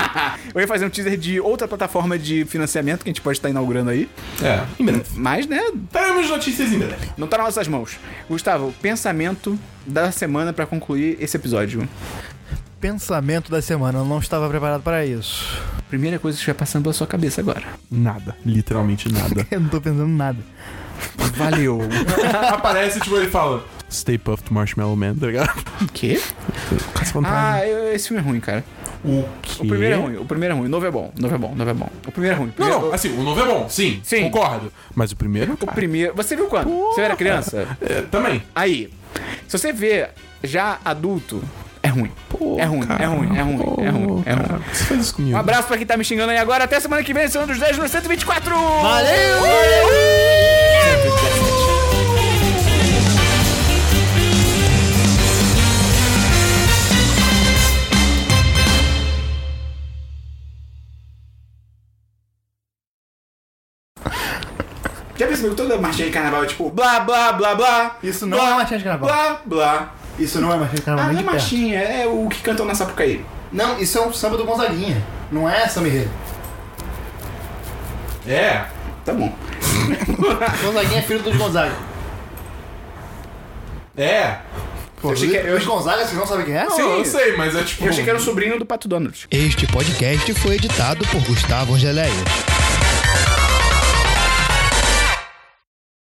(laughs) eu ia fazer um teaser de outra plataforma de financiamento que a gente pode estar inaugurando aí. É, em breve. Mas, né, Teremos notícias em breve. não tá nas nossas mãos. Gustavo, pensamento da semana pra concluir esse episódio. Pensamento da semana, eu não estava preparado para isso. Primeira coisa que estiver passando pela sua cabeça agora. Nada. Literalmente nada. (laughs) Eu não tô pensando em nada. Valeu. (laughs) Aparece, tipo, ele fala: Stay Puft Marshmallow Man, tá ligado? O quê? Ah, Ah, eu- esse filme é ruim, cara. O O primeiro é ruim, o primeiro é ruim. O novo é bom, o novo é bom, o novo é bom. O primeiro é ruim. o Não, primeiro- não, assim, o novo é bom, sim, Sim. concordo. Mas o primeiro, O cara, primeiro. Você viu quando? Você era criança? é, também. Aí. Se você vê já adulto, é ruim. Pô, é ruim, cara, é ruim, é ruim, pô, é ruim, é cara, ruim. Você faz isso comigo. Um abraço pra quem tá me xingando aí agora. Até semana que vem, Senhor dos 10 no 124! Valeu! Já percebeu que toda marchinha de carnaval é tipo blá blá blá blá? Isso não blá, é marchinha de carnaval. Blá blá. Isso não é marchinha de Ah, carnaval não nem é marchinha, é o que cantam na Sapucaí. Não, isso é um samba do Gonzaguinha. Não é samba enredo. É. Tá bom. (laughs) Gonzaguinha é filho dos Gonzaga. É. Pô, Eu achei que- achei- Gonzaga, vocês não sabem quem é? Não, eu sei, mas é tipo. Eu achei que era o sobrinho do Pato Donald. Este podcast foi editado por Gustavo Angeléia.